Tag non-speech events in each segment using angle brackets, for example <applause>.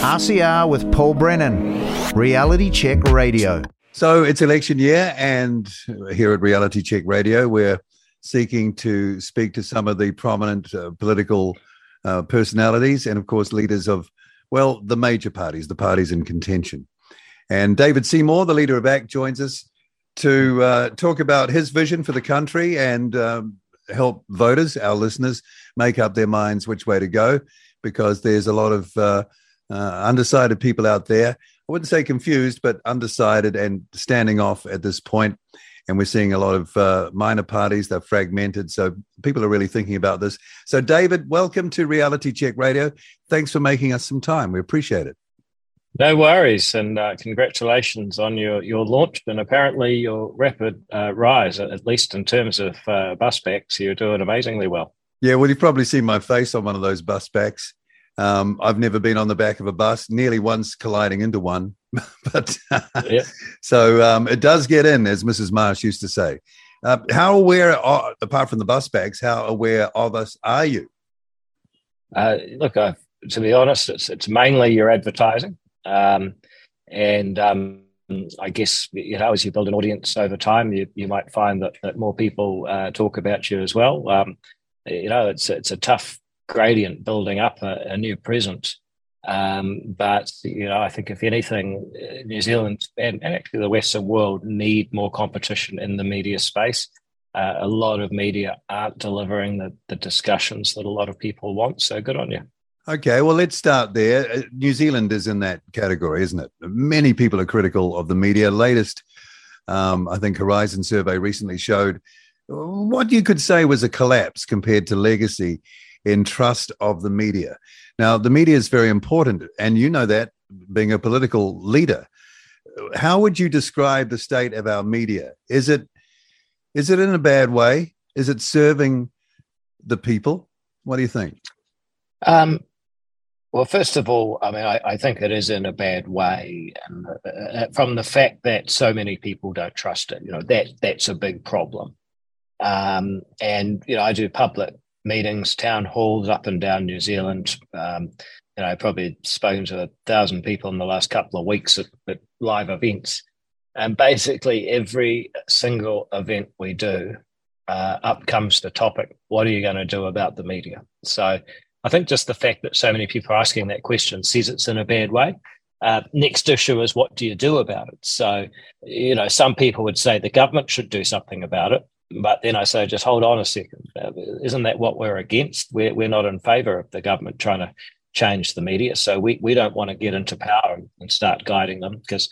RCR with Paul Brennan, Reality Check Radio. So it's election year, and here at Reality Check Radio, we're seeking to speak to some of the prominent uh, political uh, personalities and, of course, leaders of, well, the major parties, the parties in contention. And David Seymour, the leader of ACT, joins us to uh, talk about his vision for the country and um, help voters, our listeners, make up their minds which way to go, because there's a lot of uh, undecided people out there. I wouldn't say confused, but undecided and standing off at this point. And we're seeing a lot of uh, minor parties, they're fragmented. So people are really thinking about this. So, David, welcome to Reality Check Radio. Thanks for making us some time. We appreciate it. No worries, and uh, congratulations on your, your launch and apparently your rapid uh, rise, at least in terms of uh, bus backs. You're doing amazingly well. Yeah, well, you've probably seen my face on one of those bus backs. Um, I've never been on the back of a bus, nearly once colliding into one. <laughs> but yeah. so um, it does get in, as Mrs. Marsh used to say. Uh, how aware, are, apart from the bus bags, how aware of us are you? Uh, look, uh, to be honest, it's, it's mainly your advertising. Um, and um, I guess, you know, as you build an audience over time, you, you might find that, that more people uh, talk about you as well. Um, you know, it's, it's a tough gradient building up a, a new present. Um, but you know, I think if anything, uh, New Zealand and, and, actually the Western world need more competition in the media space. Uh, a lot of media aren't delivering the, the discussions that a lot of people want. So good on you. Okay, well, let's start there. Uh, New Zealand is in that category, isn't it? Many people are critical of the media. Latest, um, I think, Horizon survey recently showed what you could say was a collapse compared to legacy in trust of the media. Now, the media is very important, and you know that being a political leader. How would you describe the state of our media? Is it is it in a bad way? Is it serving the people? What do you think? Um, well, first of all, I mean, I, I, think it is in a bad way, and uh, from the fact that so many people don't trust it. You know that that's a big problem. Um, and you know, I do public meetings, town halls up and down New Zealand. Um, you know, probably spoken to a thousand people in the last couple of weeks at, at live events. And basically, every single event we do, uh, up comes the topic what are you going to do about the media? So I think just the fact that so many people are asking that question says it's in a bad way. Uh, next issue is what do you do about it? So, you know, some people would say the government should do something about it. But then I say, just hold on a second. Uh, isn't that what we're against? We're, we're not in favor of the government trying to change the media. So we, we don't want to get into power and start guiding them because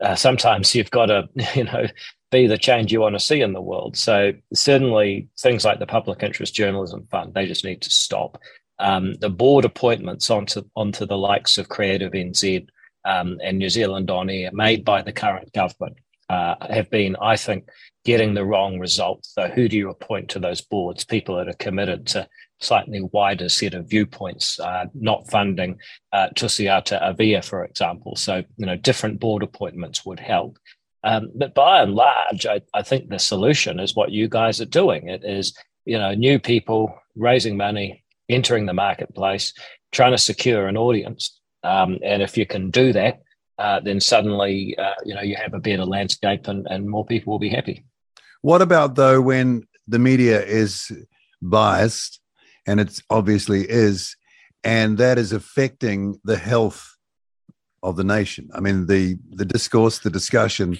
uh, sometimes you've got to, <laughs> you know, be the change you want to see in the world. So certainly things like the Public Interest Journalism Fund, they just need to stop. Um, the board appointments onto onto the likes of Creative NZ um, and New Zealand On Air made by the current government uh, have been, I think, getting the wrong results. So, who do you appoint to those boards? People that are committed to slightly wider set of viewpoints, uh, not funding uh, Tusiata Avia, for example. So, you know, different board appointments would help. Um, but by and large, I, I think the solution is what you guys are doing. It is, you know, new people raising money, entering the marketplace, trying to secure an audience. Um, and if you can do that, uh, then suddenly uh, you know you have a better landscape and, and more people will be happy. What about though when the media is biased, and it obviously is, and that is affecting the health of the nation? I mean, the the discourse, the discussion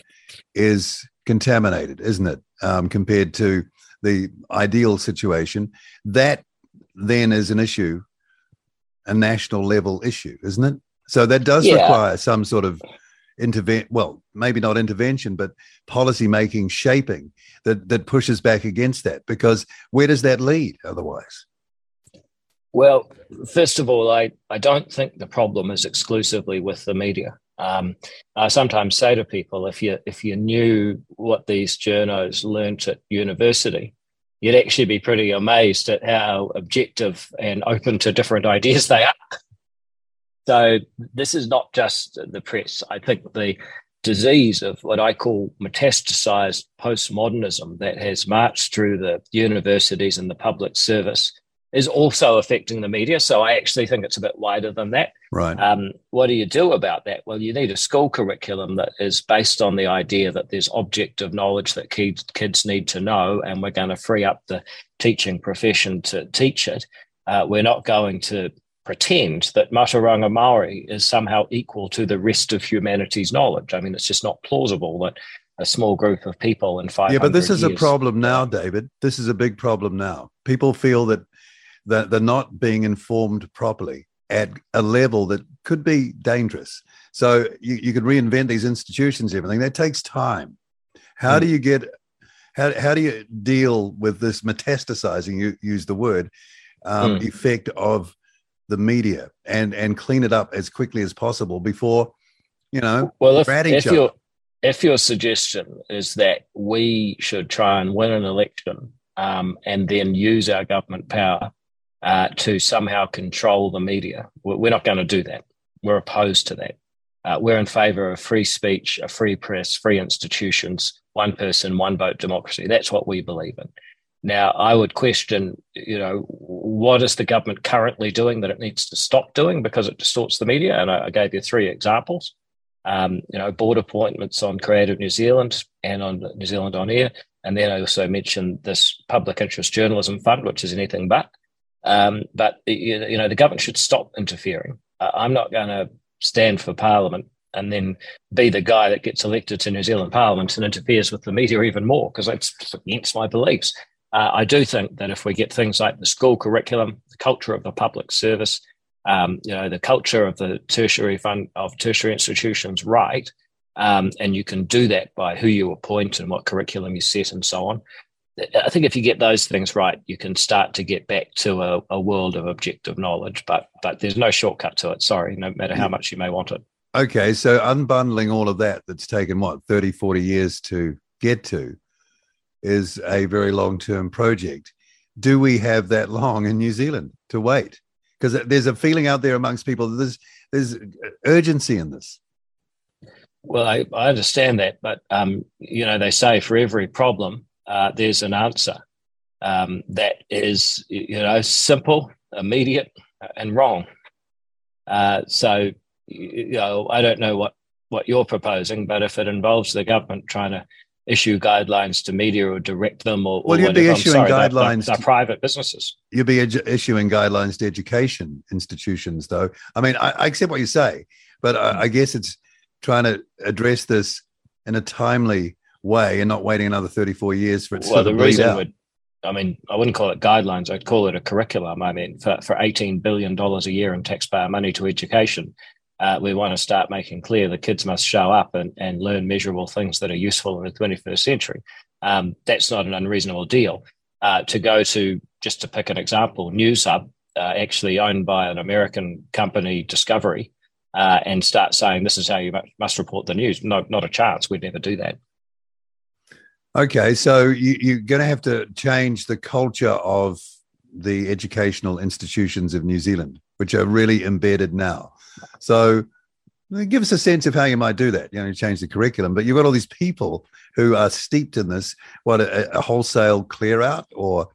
is contaminated, isn't it? Um, compared to the ideal situation, that then is an issue, a national level issue, isn't it? So that does yeah. require some sort of intervent well maybe not intervention but policy making shaping that that pushes back against that because where does that lead otherwise? Well first of all i i don't think the problem is exclusively with the media. Um, i sometimes say to people if you if you knew what these journos learnt at university you'd actually be pretty amazed at how objective and open to different <laughs> ideas they are so this is not just the press. I think the disease of what I call metastasized postmodernism that has marched through the universities and the public service is also affecting the media. So I actually think it's a bit wider than that. Right. Um, what do you do about that? Well, you need a school curriculum that is based on the idea that there's objective knowledge that kids, kids need to know, and we're going to free up the teaching profession to teach it. Uh, we're not going to pretend that Matauranga Maori is somehow equal to the rest of humanity's knowledge. I mean, it's just not plausible that a small group of people in five. Yeah, but this is years, a problem now, David. This is a big problem now. People feel that that they're not being informed properly at a level that could be dangerous. So you, you could reinvent these institutions, everything. That takes time. How mm. do you get how, how do you deal with this metastasizing, you use the word, um, mm. effect of the media and and clean it up as quickly as possible before you know well if, if your if your suggestion is that we should try and win an election um, and then use our government power uh, to somehow control the media we're not going to do that. We're opposed to that. Uh, we're in favor of free speech a free press free institutions one person one vote democracy. That's what we believe in now, I would question, you know, what is the government currently doing that it needs to stop doing because it distorts the media? And I, I gave you three examples. Um, you know, board appointments on Creative New Zealand and on New Zealand on Air. And then I also mentioned this public interest journalism fund, which is anything but. Um, but, you know, the government should stop interfering. I'm not going to stand for Parliament and then be the guy that gets elected to New Zealand Parliament and interferes with the media even more because that's against my beliefs. Uh, I do think that if we get things like the school curriculum, the culture of the public service, um, you know, the culture of the tertiary fund of tertiary institutions right, um, and you can do that by who you appoint and what curriculum you set and so on. I think if you get those things right, you can start to get back to a, a world of objective knowledge. But but there's no shortcut to it. Sorry, no matter how much you may want it. Okay, so unbundling all of that that's taken what 30, 40 years to get to is a very long term project. Do we have that long in New Zealand to wait? Because there's a feeling out there amongst people that there's, there's urgency in this. Well, I, I understand that, but um, you know they say for every problem uh, there's an answer um, that is you know simple, immediate, and wrong. Uh, so you know I don't know what what you're proposing, but if it involves the government trying to issue guidelines to media or direct them or, well, you'd be issuing sorry, guidelines they're, they're, private businesses. You'd be edu- issuing guidelines to education institutions, though. I mean, I, I accept what you say, but I, I, guess it's trying to address this in a timely way and not waiting another 34 years for it to be. well, the reason would I mean, I wouldn't call it guidelines. I'd call it a curriculum. I mean, for, for $18 billion a year in taxpayer money to education, uh, we want to start making clear the kids must show up and, and learn measurable things that are useful in the 21st century. Um, that's not an unreasonable deal. Uh, to go to, just to pick an example, Newshub, uh, actually owned by an American company, Discovery, uh, and start saying this is how you must report the news. No, not a chance. We'd never do that. Okay, so you, you're going to have to change the culture of the educational institutions of New Zealand, which are really embedded now. So give us a sense of how you might do that. You know, change the curriculum, but you've got all these people who are steeped in this. What a, a wholesale clear out, or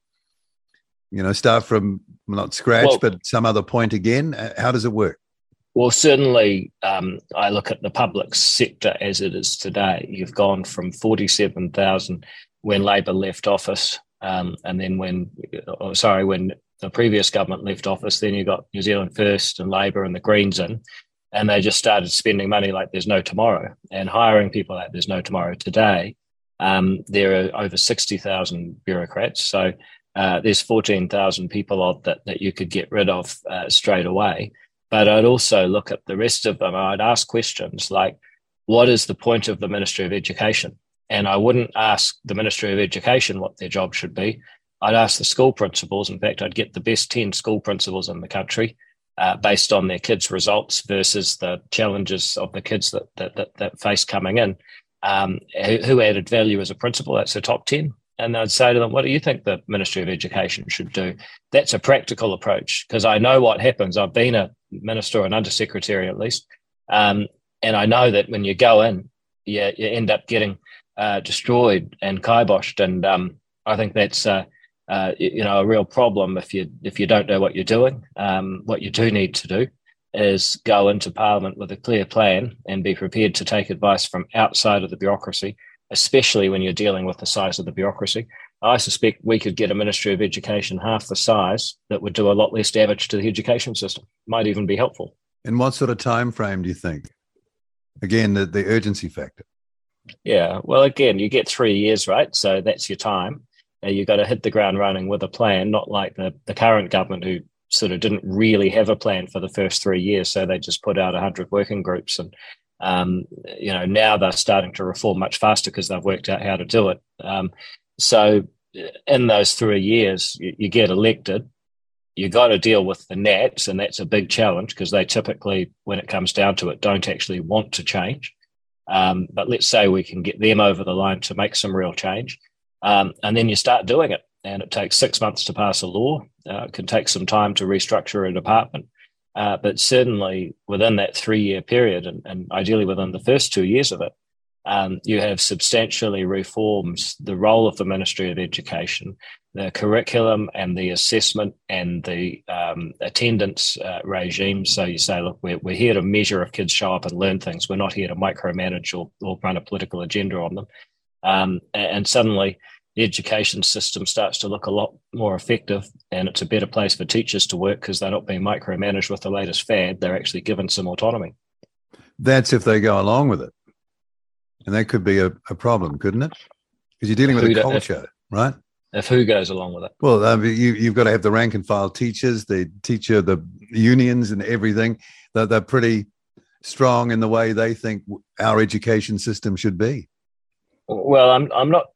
you know, start from not scratch, well, but some other point again. Uh, how does it work? Well, certainly, um, I look at the public sector as it is today. You've gone from forty-seven thousand when Labor left office, um, and then when, oh, sorry, when the previous government left office, then you got New Zealand First and Labor and the Greens in, and they just started spending money like there's no tomorrow and hiring people like there's no tomorrow. Today, um, there are over 60,000 bureaucrats. So uh, there's 14,000 people odd that, that you could get rid of uh, straight away. But I'd also look at the rest of them. I'd ask questions like, what is the point of the Ministry of Education? And I wouldn't ask the Ministry of Education what their job should be. I'd ask the school principals. In fact, I'd get the best 10 school principals in the country uh, based on their kids' results versus the challenges of the kids that, that, that, that face coming in. Um, who added value as a principal? That's the top 10. And I'd say to them, what do you think the Ministry of Education should do? That's a practical approach because I know what happens. I've been a minister or an undersecretary at least. Um, and I know that when you go in, you, you end up getting uh, destroyed and kiboshed. And um, I think that's uh, uh, you know, a real problem if you if you don't know what you're doing. Um, what you do need to do is go into Parliament with a clear plan and be prepared to take advice from outside of the bureaucracy, especially when you're dealing with the size of the bureaucracy. I suspect we could get a Ministry of Education half the size that would do a lot less damage to the education system. Might even be helpful. In what sort of time frame do you think? Again, the, the urgency factor. Yeah, well, again, you get three years, right? So that's your time. Uh, you've got to hit the ground running with a plan, not like the, the current government who sort of didn't really have a plan for the first three years. So they just put out 100 working groups. And, um, you know, now they're starting to reform much faster because they've worked out how to do it. Um, so in those three years, you, you get elected. You've got to deal with the Nats, and that's a big challenge because they typically, when it comes down to it, don't actually want to change. Um, but let's say we can get them over the line to make some real change. Um, and then you start doing it. And it takes six months to pass a law. Uh, it can take some time to restructure a department. Uh, but certainly within that three year period, and, and, ideally within the first two years of it, um, you have substantially reformed the role of the Ministry of Education, the curriculum and the assessment and the um, attendance uh, regime. So you say, look, we're, we're here to measure if kids show up and learn things. We're not here to micromanage or, or run a political agenda on them. Um, and suddenly the education system starts to look a lot more effective and it's a better place for teachers to work because they're not being micromanaged with the latest fad. They're actually given some autonomy. That's if they go along with it. And that could be a, a problem, couldn't it? Because you're dealing with a culture, if, right? If who goes along with it? Well, you, you've got to have the rank and file teachers, the teacher, the unions, and everything. They're, they're pretty strong in the way they think our education system should be. Well, I'm I'm not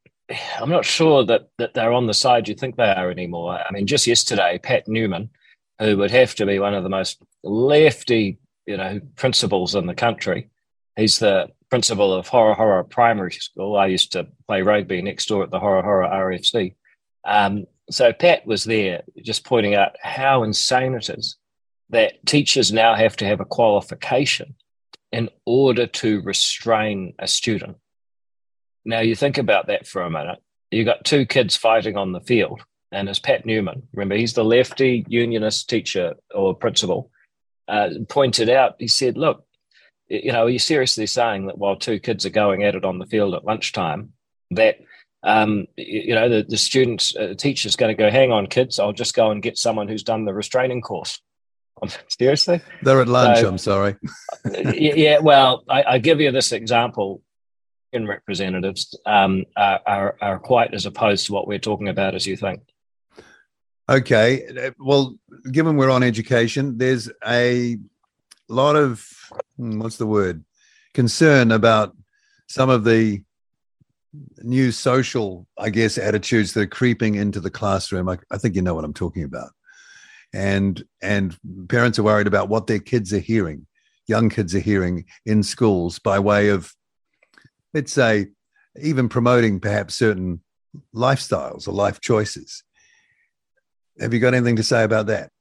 I'm not sure that that they're on the side you think they are anymore. I mean, just yesterday, Pat Newman, who would have to be one of the most lefty, you know, principals in the country, he's the principal of Hora Hora Primary School. I used to play rugby next door at the Hora Hora RFC. Um, so Pat was there just pointing out how insane it is that teachers now have to have a qualification in order to restrain a student. Now you think about that for a minute. You got two kids fighting on the field, and as Pat Newman, remember he's the lefty unionist teacher or principal, uh, pointed out, he said, "Look, you know, are you seriously saying that while two kids are going at it on the field at lunchtime, that um, you know the, the students, uh, teacher's going to go, hang on, kids, I'll just go and get someone who's done the restraining course. <laughs> Seriously, they're at lunch. So, I'm sorry. <laughs> yeah, well, I, I, give you this example. In representatives um, are, are, are quite as opposed to what we're talking about as you think. Okay, well, given we're on education, there's a lot of Hmm, what's the word? Concern about some of the new social i guess attitudes that are creeping into the classroom. I, I, think you know what i'm talking about. And and parents are worried about what their kids are hearing. Young kids are hearing in schools by way of let's say even promoting perhaps certain lifestyles or life choices have you got anything to say about that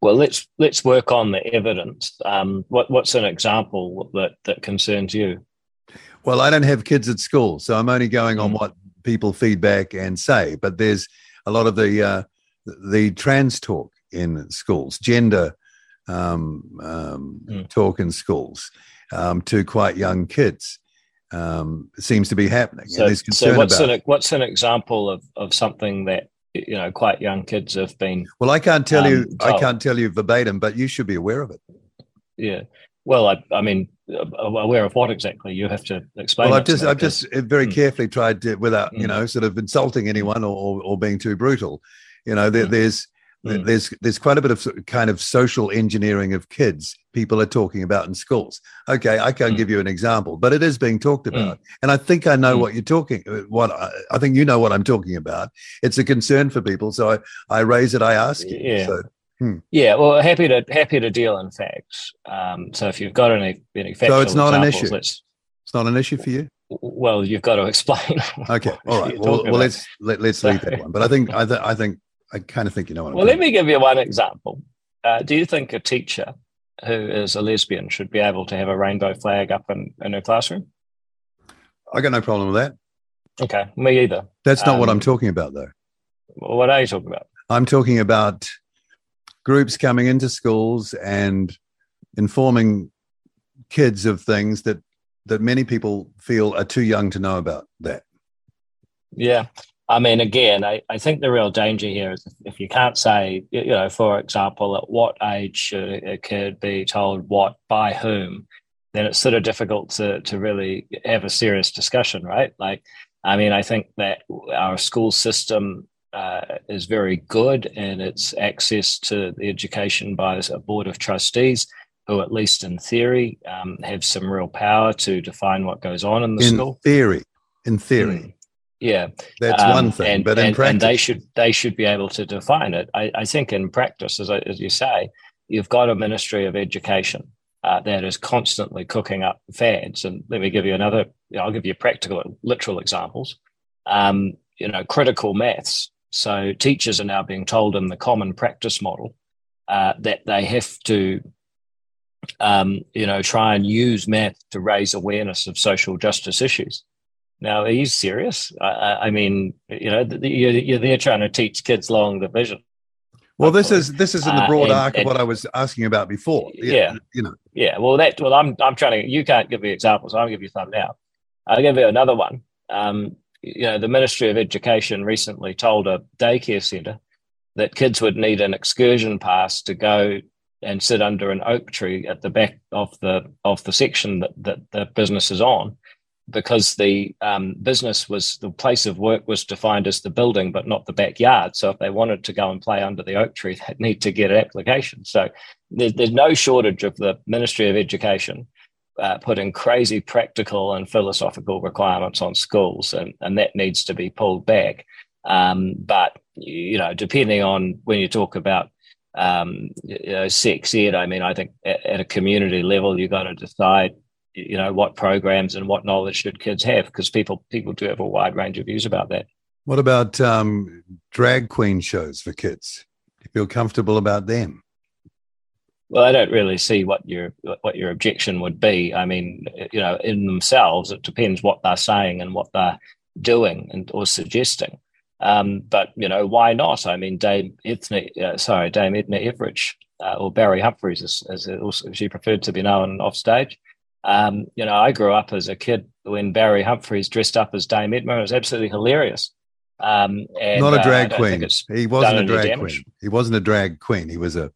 well, let's let's work on the evidence. Um, what what's an example that that concerns you? Well, I don't have kids at school, so I'm only going on mm. what people feedback and say. But there's a lot of the uh, the trans talk in schools, gender um, um, mm. talk in schools um, to quite young kids. Um, seems to be happening. So, so what's an what's an example of of something that you know quite young kids have been well i can't tell um, you told. i can't tell you verbatim but you should be aware of it yeah well i, I mean uh, aware of what exactly you have to explain well i've just i've just very hmm. carefully tried to without you hmm. know sort of insulting anyone or, or being too brutal you know there, hmm. there's Mm. There's there's quite a bit of kind of social engineering of kids people are talking about in schools. Okay, I can't mm. give you an example, but it is being talked mm. about, mm. and I think I know mm. what you're talking. Uh, what I, I, think you know what I'm talking about. It's a concern for people, so I, I raise it. I ask you. Yeah. So, hmm. Yeah, well, happy to happy to deal in facts. Um, so if you've got any any factual so it's not an issue. Let's, it's not an issue for you. Well, you've got to <laughs> explain. okay, all right. Well, well let's let, let's leave that one. But I think I, th- I think I kind of think you know what. I'm well, let me give you one example. Uh, do you think a teacher who is a lesbian should be able to have a rainbow flag up in, in her classroom? I got no problem with that. Okay, me either. That's not um, what I'm um, talking about, though. What are you talking about? I'm talking about groups coming into schools and informing kids of things that that many people feel are too young to know about that. Yeah. I mean, again, I, I think the real danger here is if you can't say, you know, for example, at what age should a kid be told what by whom, then it's sort of difficult to, to really have a serious discussion, right? Like, I mean, I think that our school system uh, is very good in its access to the education by a board of trustees who, at least in theory, um, have some real power to define what goes on in the in school. Theory, in theory. Mm. Yeah, that's um, one thing. And, but in and, practice, and they should they should be able to define it. I, I think in practice, as, I, as you say, you've got a Ministry of Education uh, that is constantly cooking up fads. And let me give you another. You know, I'll give you practical, literal examples. Um, you know, critical maths. So teachers are now being told in the common practice model uh, that they have to, um, you know, try and use math to raise awareness of social justice issues. Now, are you serious? I, I mean, you know, you're, you're there trying to teach kids long division. Well, this is this is in the uh, broad uh, and, arc of and, what I was asking about before. Yeah, yeah, you know. Yeah, well, that well, I'm I'm trying to. You can't give me examples. I'll give you some now. I'll give you another one. Um, you know, the Ministry of Education recently told a daycare centre that kids would need an excursion pass to go and sit under an oak tree at the back of the of the section that, that the business is on because the um, business was the place of work was defined as the building, but not the backyard. So if they wanted to go and play under the oak tree, <laughs> they'd need to get an application. So there's, there's no shortage of the Ministry of Education uh, putting crazy practical and philosophical requirements on schools, and, and that needs to be pulled back. Um, but you know, depending on when you talk about um, you know, sex ed, I mean, I think at, at a community level, you've got to decide you know what programs and what knowledge should kids have because people people do have a wide range of views about that. What about um, drag queen shows for kids? Do you feel comfortable about them? Well i don't really see what your what your objection would be. I mean you know in themselves it depends what they're saying and what they're doing and or suggesting. Um, but you know why not? I mean dame Edna, uh, sorry dame edna everage uh, or barry humphries as, as also she preferred to be known off stage um, you know, I grew up as a kid when Barry Humphries dressed up as Dame Edna. It was absolutely hilarious. Um, and, Not a uh, drag uh, queen. He wasn't a drag queen. He wasn't a drag queen. He was a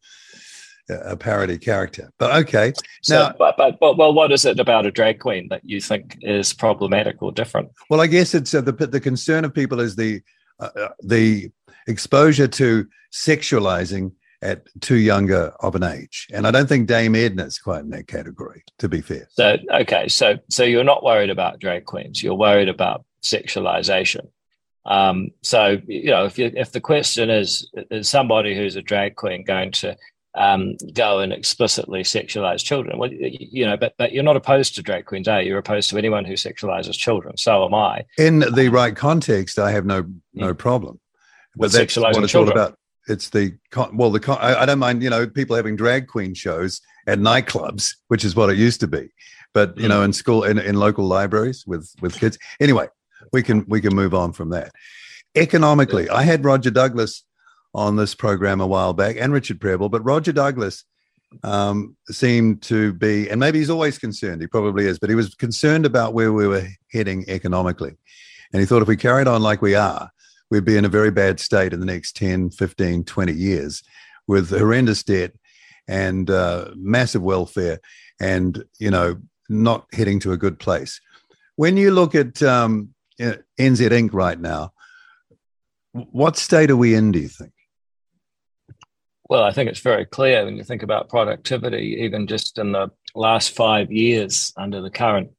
a parody character. But okay, so, now, but, but, but well, what is it about a drag queen that you think is problematic or different? Well, I guess it's uh, the the concern of people is the uh, uh the exposure to sexualizing at too younger of an age. And I don't think Dame Edna's quite in that category, to be fair. So okay, so so you're not worried about drag queens, you're worried about sexualization. Um, so you know, if you, if the question is is somebody who's a drag queen going to um, go and explicitly sexualize children. Well, you know, but but you're not opposed to drag queens, are you? You're opposed to anyone who sexualizes children. So am I. In the right context, I have no no problem. But that's what it's children. all about it's the well the I, don't mind you know people having drag queen shows at nightclubs which is what it used to be. But you mm. know in school in, in local libraries with with kids. Anyway we can we can move on from that. Economically i had roger douglas on this program a while back and richard prebble but roger douglas um, seemed to be and maybe he's always concerned he probably is but he was concerned about where we were heading economically. And he thought if we carried on like we are we'd be in a very bad state in the next 10, 15, 20 years with horrendous debt and uh, massive welfare and, you know, not heading to a good place. When you look at um, NZ Inc. right now, what state are we in, do you think? Well, I think it's very clear when you think about productivity, even just in the last five years under the current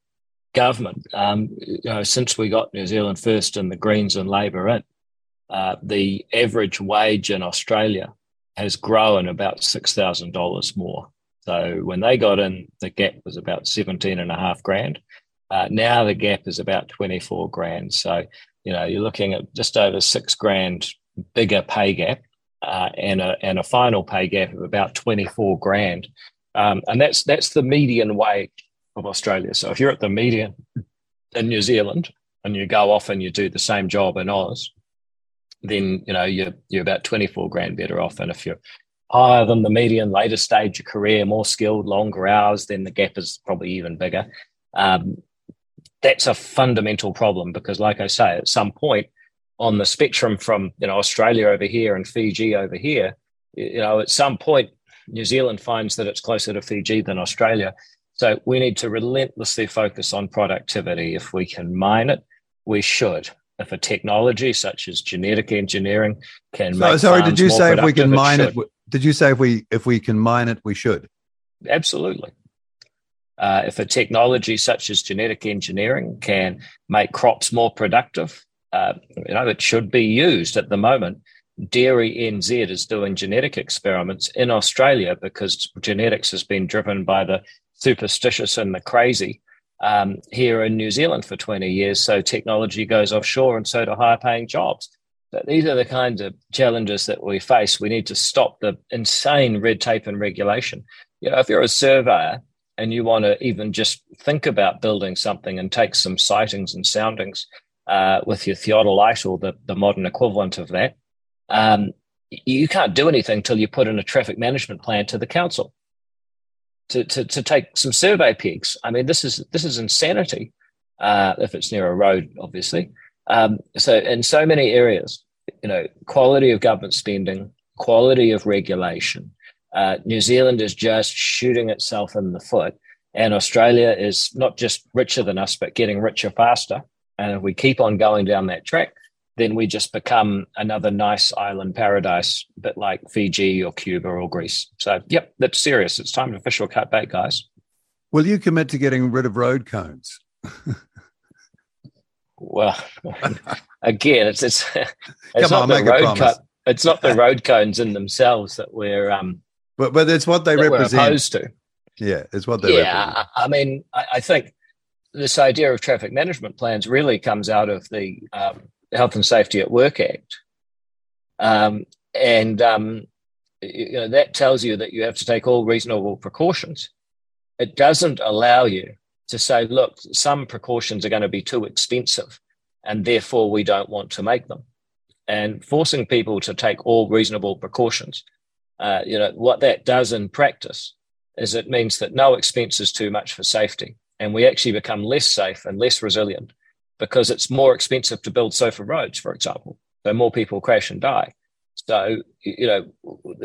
government, um, you know, since we got New Zealand first and the Greens and Labor in, uh, the average wage in Australia has grown about $6,000 more. So when they got in, the gap was about 17 and a half grand. Uh, now the gap is about 24 grand. So, you know, you're looking at just over six grand bigger pay gap uh, and, a, and a final pay gap of about 24 grand. Um, and that's, that's the median wage of Australia. So if you're at the median in New Zealand and you go off and you do the same job in Oz, then you know you're you're about 24 grand better off. And if you're higher than the median, later stage of career, more skilled, longer hours, then the gap is probably even bigger. Um, that's a fundamental problem because, like I say, at some point on the spectrum from you know Australia over here and Fiji over here, you know, at some point New Zealand finds that it's closer to Fiji than Australia. So we need to relentlessly focus on productivity. If we can mine it, we should. If a technology such as genetic engineering can so, sorry, did you say if we can mine it, it? Did you say if we if we can mine it, we should? Absolutely. Uh, if a technology such as genetic engineering can make crops more productive, uh, you know, it should be used. At the moment, Dairy NZ is doing genetic experiments in Australia because genetics has been driven by the superstitious and the crazy um, here in New Zealand for 20 years. So technology goes offshore and so do higher paying jobs. But these are the kinds of challenges that we face. We need to stop the insane red tape and regulation. You know, if you're a surveyor and you want to even just think about building something and take some sightings and soundings uh, with your theodolite or the, the modern equivalent of that, um, you can't do anything until you put in a traffic management plan to the council to, to, to take some survey pegs. I mean, this is this is insanity uh, if it's near a road, obviously. Um, so in so many areas, you know, quality of government spending, quality of regulation. Uh, New Zealand is just shooting itself in the foot, and Australia is not just richer than us, but getting richer faster. And if we keep on going down that track, then we just become another nice island paradise, a bit like Fiji or Cuba or Greece. So, yep, that's serious. It's time to fish or cut bait, guys. Will you commit to getting rid of road cones? <laughs> well, again, it's it's, <laughs> it's not on, the road cut. It's not the <laughs> road cones in themselves that we're um, but but it's what they represent. opposed to. Yeah, it's what they yeah, represent. I mean, I, I, think this idea of traffic management plans really comes out of the um, Health and Safety at Work Act. Um, and um, you know, that tells you that you have to take all reasonable precautions. It doesn't allow you to say, look, some precautions are going to be too expensive, and therefore we don't want to make them. And forcing people to take all reasonable precautions, uh, you know, what that does in practice is it means that no expense is too much for safety, and we actually become less safe and less resilient because it's more expensive to build sofa roads, for example. So more people crash and die. So, you know,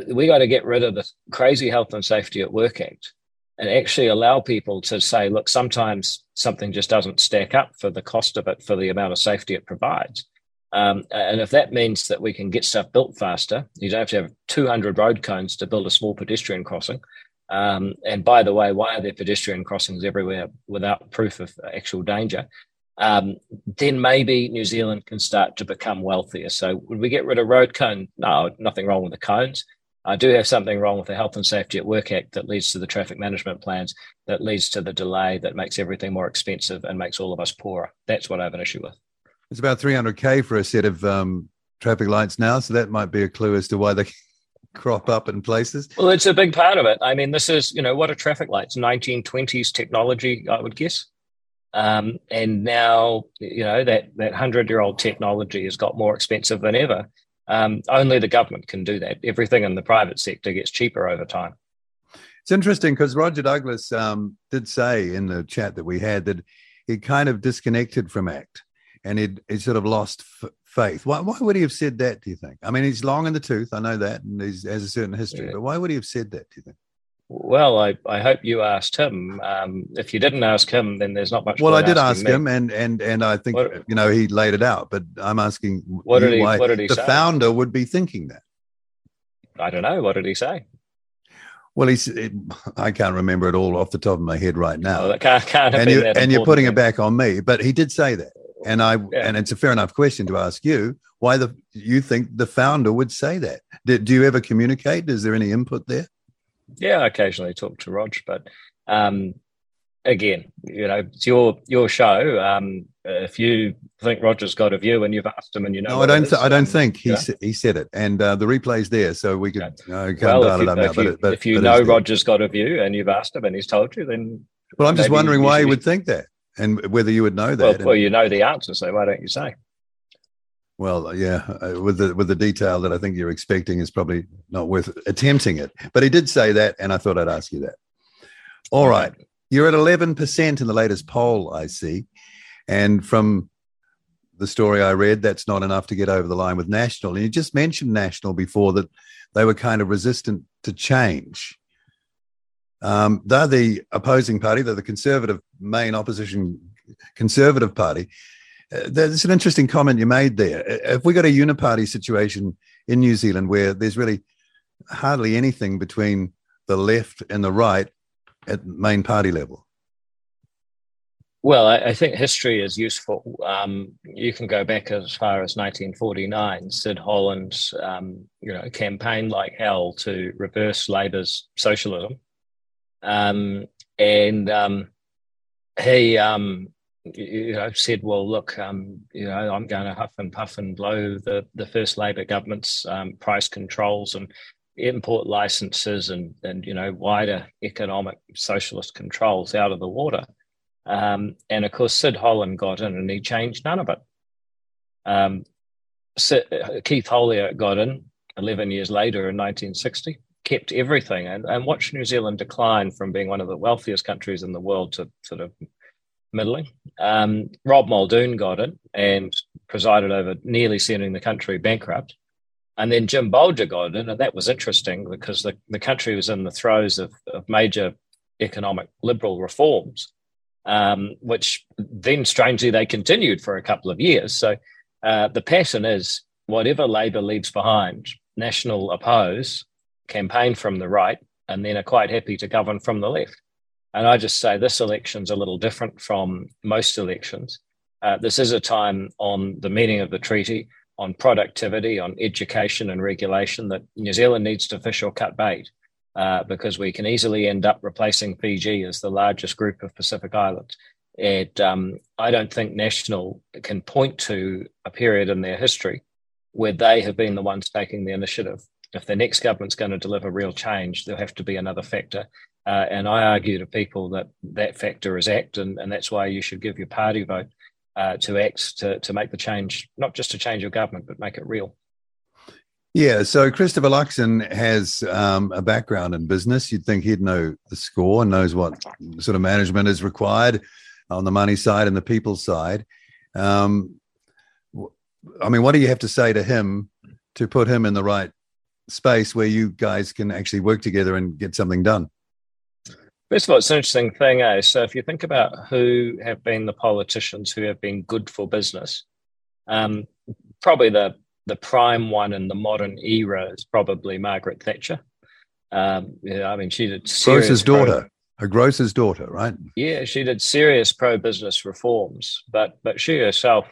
we got to get rid of the crazy health and safety at work act and actually allow people to say, look, sometimes something just doesn't stack up for the cost of it, for the amount of safety it provides. Um, and if that means that we can get stuff built faster, you don't have to have 200 road cones to build a small pedestrian crossing. Um, and by the way, why are there pedestrian crossings everywhere without proof of actual danger? Um, then maybe New Zealand can start to become wealthier. So would we get rid of road cone? No, nothing wrong with the cones. I do have something wrong with the Health and Safety at Work Act that leads to the traffic management plans, that leads to the delay, that makes everything more expensive and makes all of us poorer. That's what I have an issue with. It's about 300K for a set of um, traffic lights now. So that might be a clue as to why they <laughs> crop up in places. Well, it's a big part of it. I mean, this is, you know, what are traffic lights? 1920s technology, I would guess. Um, and now, you know, that, that 100 year old technology has got more expensive than ever. Um, only the government can do that. Everything in the private sector gets cheaper over time. It's interesting because Roger Douglas um, did say in the chat that we had that he kind of disconnected from ACT and he he sort of lost f- faith. Why, why would he have said that, do you think? I mean, he's long in the tooth. I know that and he has a certain history, yeah. but why would he have said that, do you think? Well, I, I hope you asked him. Um, if you didn't ask him, then there's not much. Well, I did ask me. him, and and and I think what, you know he laid it out. But I'm asking what did he, what did he the say? founder would be thinking that. I don't know. What did he say? Well, he's. It, I can't remember it all off the top of my head right now. Well, can't, can't and you and you're putting it back on me, but he did say that, and I yeah. and it's a fair enough question to ask you. Why the you think the founder would say that? Did, do you ever communicate? Is there any input there? Yeah, I occasionally talk to Rog, but um, again, you know, it's your your show. Um, if you think Roger's got a view and you've asked him and you know, no, I don't. Is, th- I don't think he sa- he said it, and uh, the replay's there, so we could. Okay. Uh, well, if you, if you, but, if you know Roger's got a view and you've asked him and he's told you, then well, I'm just wondering why he would think that, and whether you would know that. Well, well, you know the answer, so why don't you say? Well, yeah, uh, with the with the detail that I think you're expecting is probably not worth attempting it. But he did say that, and I thought I'd ask you that. All right, you're at 11% in the latest poll, I see, and from the story I read, that's not enough to get over the line with National. And you just mentioned National before that they were kind of resistant to change. Um, they're the opposing party, they're the conservative main opposition conservative party. There's an interesting comment you made there. If we got a uniparty situation in New Zealand where there's really hardly anything between the left and the right at main party level? Well, I, I think history is useful. Um, you can go back as far as 1949. Sid Holland, um, you know, campaigned like hell to reverse Labor's socialism, um, and um, he um, you know, said, "Well, look, um, you know, I'm going to huff and puff and blow the the first Labor government's um, price controls and import licenses and and you know wider economic socialist controls out of the water." Um, and of course, Sid Holland got in and he changed none of it. Um, Sid, Keith Holyoake got in 11 years later in 1960, kept everything, and, and watched New Zealand decline from being one of the wealthiest countries in the world to sort of middling. Um, Rob Muldoon got it and presided over nearly sending the country bankrupt. And then Jim Bolger got it, and that was interesting because the, the country was in the throes of, of major economic liberal reforms, um, which then strangely they continued for a couple of years. So uh, the pattern is whatever Labor leaves behind, National oppose, campaign from the right, and then are quite happy to govern from the left. And I just say this election's a little different from most elections. Uh, this is a time on the meaning of the treaty, on productivity, on education and regulation that New Zealand needs to fish or cut bait uh, because we can easily end up replacing Fiji as the largest group of Pacific Islands. And um, I don't think National can point to a period in their history where they have been the ones taking the initiative. If the next government's going to deliver real change, there'll have to be another factor. Uh, and I argue to people that that factor is ACT, and, and that's why you should give your party vote uh, to ACT to, to make the change, not just to change your government, but make it real. Yeah, so Christopher Luxon has um, a background in business. You'd think he'd know the score and knows what sort of management is required on the money side and the people side. Um, I mean, what do you have to say to him to put him in the right space where you guys can actually work together and get something done? First of all, it's an interesting thing, eh? So if you think about who have been the politicians who have been good for business, um, probably the the prime one in the modern era is probably Margaret Thatcher. Um, yeah, I mean, she did Grocer's daughter, a grocer's daughter, right? Yeah, she did serious pro-business reforms, but but she herself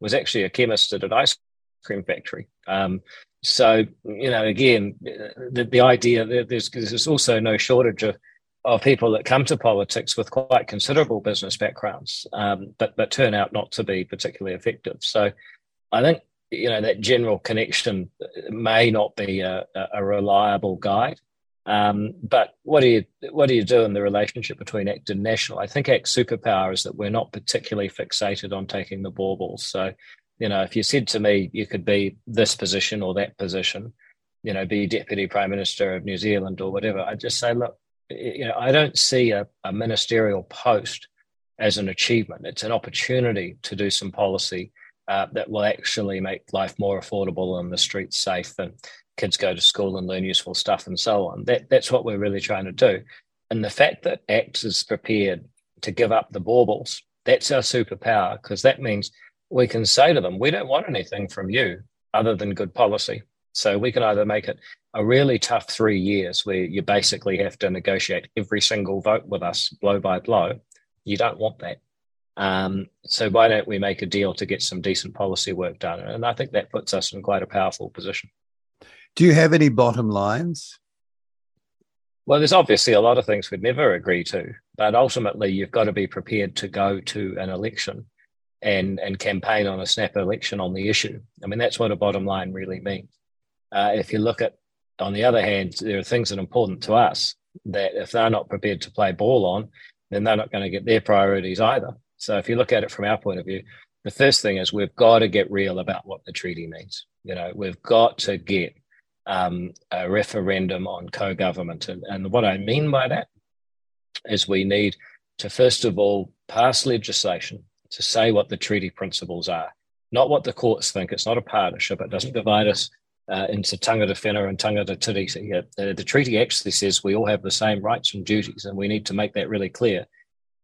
was actually a chemist at an ice cream factory. Um, so you know, again, the, the idea that there's, there's also no shortage of of people that come to politics with quite considerable business backgrounds, um, but but turn out not to be particularly effective. So, I think you know that general connection may not be a, a reliable guide. Um, but what do you what do you do in the relationship between ACT and national? I think ACT's superpower is that we're not particularly fixated on taking the baubles. So, you know, if you said to me you could be this position or that position, you know, be deputy prime minister of New Zealand or whatever, I'd just say, look, you know, I don't see a, a ministerial post as an achievement. It's an opportunity to do some policy uh, that will actually make life more affordable and the streets safe and kids go to school and learn useful stuff and so on. That, that's what we're really trying to do. And the fact that ACT is prepared to give up the baubles, that's our superpower because that means we can say to them, we don't want anything from you other than good policy. So we can either make it a really tough three years where you basically have to negotiate every single vote with us blow by blow. You don't want that. Um, so why don't we make a deal to get some decent policy work done? And I think that puts us in quite a powerful position. Do you have any bottom lines? Well, there's obviously a lot of things we'd never agree to, but ultimately you've got to be prepared to go to an election and and campaign on a snap election on the issue. I mean, that's what a bottom line really means. Uh, if you look at, on the other hand, there are things that are important to us that if they're not prepared to play ball on, then they're not going to get their priorities either. So if you look at it from our point of view, the first thing is we've got to get real about what the treaty means. You know, we've got to get um, a referendum on co-government, and, and what I mean by that is we need to first of all pass legislation to say what the treaty principles are, not what the courts think. It's not a partnership. It doesn't divide us uh, into tangata whenua and tangata tiriti. Uh, the treaty actually says we all have the same rights and duties, and we need to make that really clear.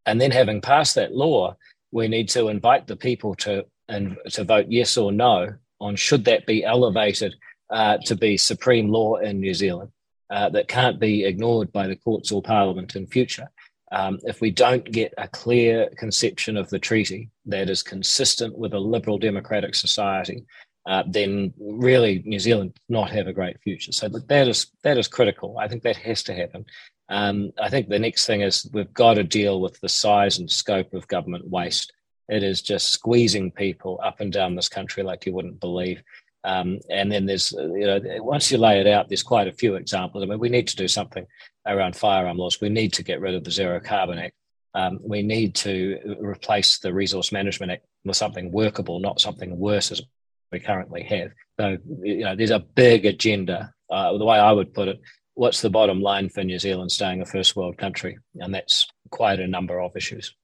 And then, having passed that law, we need to invite the people to and to vote yes or no on should that be elevated uh, to be supreme law in New Zealand uh, that can't be ignored by the courts or parliament in future. Um, if we don't get a clear conception of the treaty that is consistent with a liberal democratic society, uh, then really New Zealand not have a great future. So that is that is critical. I think that has to happen. Um, I think the next thing is we've got to deal with the size and scope of government waste. It is just squeezing people up and down this country like you wouldn't believe. Um, and then there's, you know, once you lay it out, there's quite a few examples. I mean, we need to do something around firearm laws. We need to get rid of the Zero Carbon Act. Um, we need to replace the Resource Management Act with something workable, not something worse as we currently have. So, you know, there's a big agenda. Uh, the way I would put it, what's the bottom line for New Zealand staying a first world country? And that's quite a number of issues.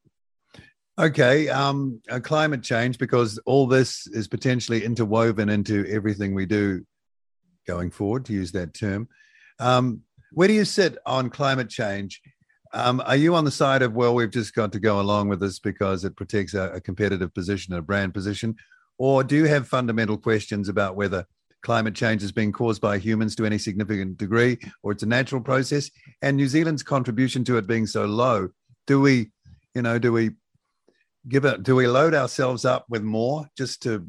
Okay, um, uh, climate change, because all this is potentially interwoven into everything we do going forward, to use that term. Um, where do you sit on climate change? Um, are you on the side of, well, we've just got to go along with this because it protects a, a competitive position, a brand position? Or do you have fundamental questions about whether climate change is being caused by humans to any significant degree or it's a natural process? And New Zealand's contribution to it being so low, do we, you know, do we give it, do we load ourselves up with more just to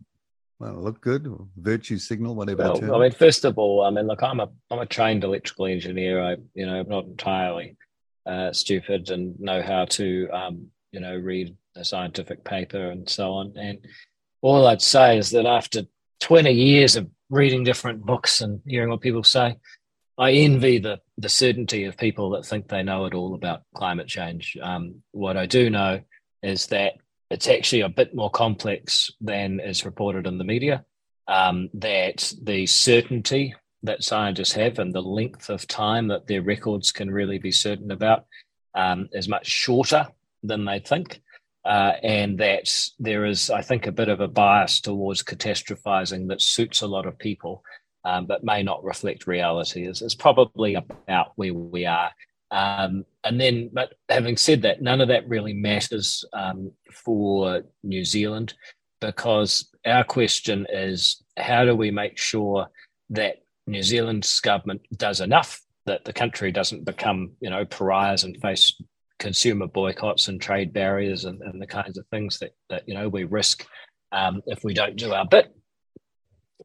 well, look good, virtue signal, whatever. Well, I mean, first of all, I mean, look, I'm a I'm a trained electrical engineer. I, you know, I'm not entirely uh, stupid and know how to, um, you know, read a scientific paper and so on. And all I'd say is that after 20 years of reading different books and hearing what people say, I envy the the certainty of people that think they know it all about climate change. Um, what I do know is that it's actually a bit more complex than is reported in the media. Um, that the certainty that scientists have and the length of time that their records can really be certain about um, is much shorter than they think. Uh, and that there is, I think, a bit of a bias towards catastrophizing that suits a lot of people, um, but may not reflect reality. Is, is probably about where we are. Um, and then, but having said that, none of that really matters um, for New Zealand because our question is how do we make sure that New Zealand's government does enough that the country doesn't become, you know, pariahs and face consumer boycotts and trade barriers and, and the kinds of things that, that you know we risk um, if we don't do our bit.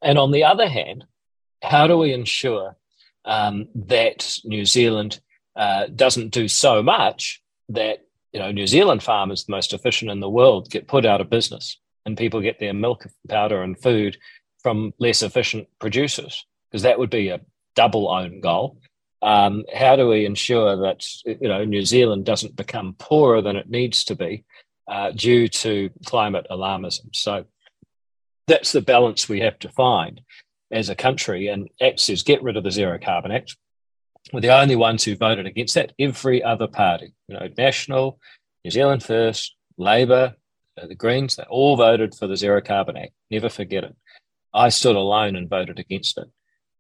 And on the other hand, how do we ensure um, that New Zealand uh, doesn't do so much that you know New Zealand farmers, the most efficient in the world, get put out of business, and people get their milk powder and food from less efficient producers, because that would be a double own goal. Um, how do we ensure that you know New Zealand doesn't become poorer than it needs to be uh, due to climate alarmism? So that's the balance we have to find as a country. And ACT says get rid of the Zero Carbon Act, We're the only ones who voted against that. Every other party, you know, National, New Zealand First, Labor, uh, the Greens, they all voted for the Zero Carbon Act. Never forget it. I stood alone and voted against it.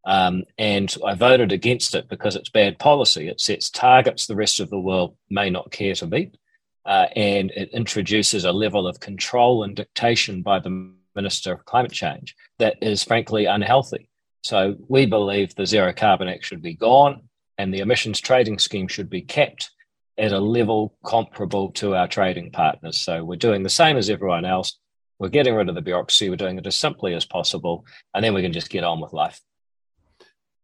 Um, and I voted against it because it's bad policy. It sets targets the rest of the world may not care to meet. Uh, and it introduces a level of control and dictation by the Minister of Climate Change that is frankly unhealthy. So we believe the Zero Carbon Act should be gone and the emissions trading scheme should be kept at a level comparable to our trading partners. So we're doing the same as everyone else. We're getting rid of the bureaucracy. We're doing it as simply as possible, and then we can just get on with life.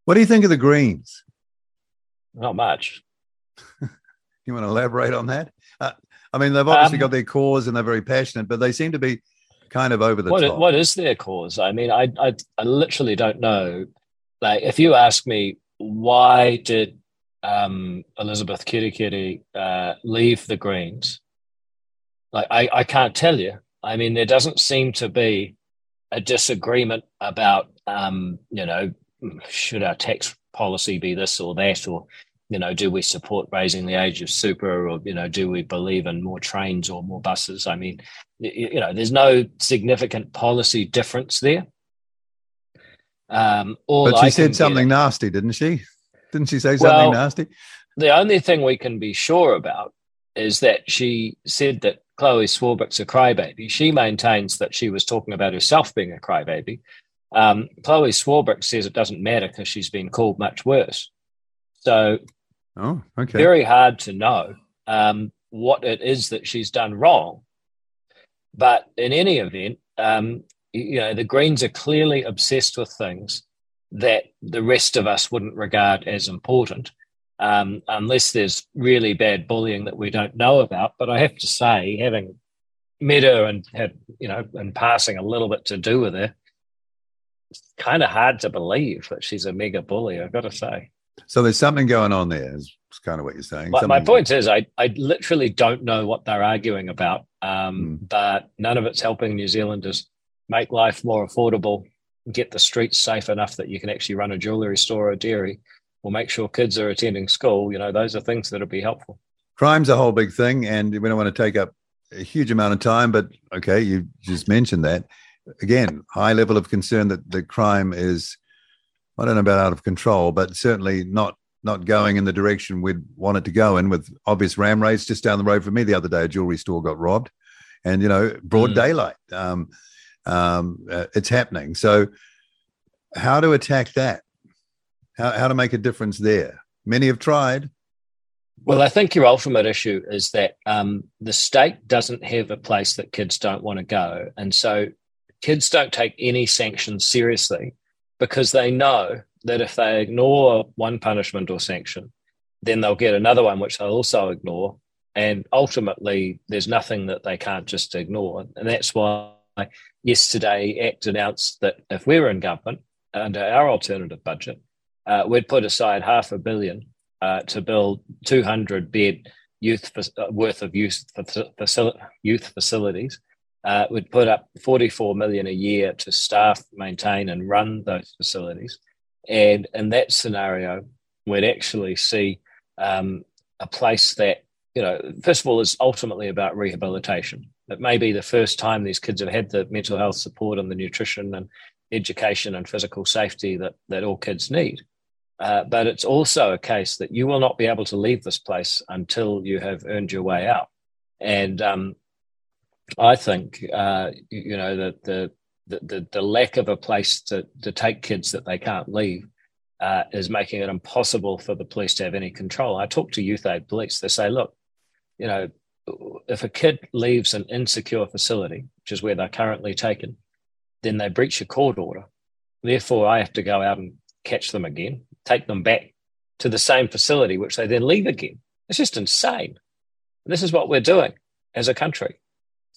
What do you think of the Greens? Not much. <laughs> you want to elaborate on that? Uh, I mean, they've obviously um, got their cause and they're very passionate, but they seem to be kind of over the what, top. What is their cause? I mean, I, I, I literally don't know. Like, if you ask me why did um, Elizabeth Kerekere uh, leave the Greens? Like I, I can't tell you. I mean, there doesn't seem to be a disagreement about, um, you know, should our tax policy be this or that, or you know, do we support raising the age of super, or you know, do we believe in more trains or more buses? I mean, you know, there's no significant policy difference there. Um, but she said something get, nasty, didn't she? Didn't she say something well, nasty? The only thing we can be sure about is that she said that Chloe Swarbrick's a crybaby. She maintains that she was talking about herself being a crybaby. Um, Chloe Swarbrick says it doesn't matter because she's been called much worse. So, oh, okay, very hard to know um, what it is that she's done wrong. But in any event, um, you know, the Greens are clearly obsessed with things that the rest of us wouldn't regard as important, um, unless there's really bad bullying that we don't know about. But I have to say, having met her and had, you know, and passing a little bit to do with her, it's kind of hard to believe that she's a mega bully, I've got to say. So there's something going on there, is kind of what you're saying. But my point is, I, I literally don't know what they're arguing about, um, mm. but none of it's helping New Zealanders make life more affordable, get the streets safe enough that you can actually run a jewelry store or dairy, or make sure kids are attending school. You know, those are things that'll be helpful. Crime's a whole big thing, and we don't want to take up a huge amount of time, but okay, you just mentioned that. Again, high level of concern that the crime is, I don't know about out of control, but certainly not not going in the direction we'd want it to go in with obvious ram raids just down the road from me the other day a jewelry store got robbed and you know broad mm. daylight um, um, uh, it's happening. So, how to attack that? How, how to make a difference there? Many have tried. Well, I think your ultimate issue is that um, the state doesn't have a place that kids don't want to go. And so kids don't take any sanctions seriously because they know that if they ignore one punishment or sanction, then they'll get another one, which they'll also ignore. And ultimately, there's nothing that they can't just ignore. And that's why yesterday, ACT announced that if we were in government under our alternative budget, uh, we'd put aside half a billion uh, to build 200 bed youth uh, worth of youth, youth facilities. Uh, we'd put up 44 million a year to staff, maintain, and run those facilities. And in that scenario, we'd actually see um, a place that, you know, first of all, is ultimately about rehabilitation. It may be the first time these kids have had the mental health support and the nutrition and education and physical safety that, that all kids need. Uh, but it's also a case that you will not be able to leave this place until you have earned your way out. And um, I think, uh, you know, that the, the, the, lack of a place to, to take kids that they can't leave uh, is making it impossible for the police to have any control. I talk to youth aid police. They say, look, you know, if a kid leaves an insecure facility, which is where they're currently taken, then they breach a court order. Therefore, I have to go out and catch them again, take them back to the same facility, which they then leave again. It's just insane. This is what we're doing as a country.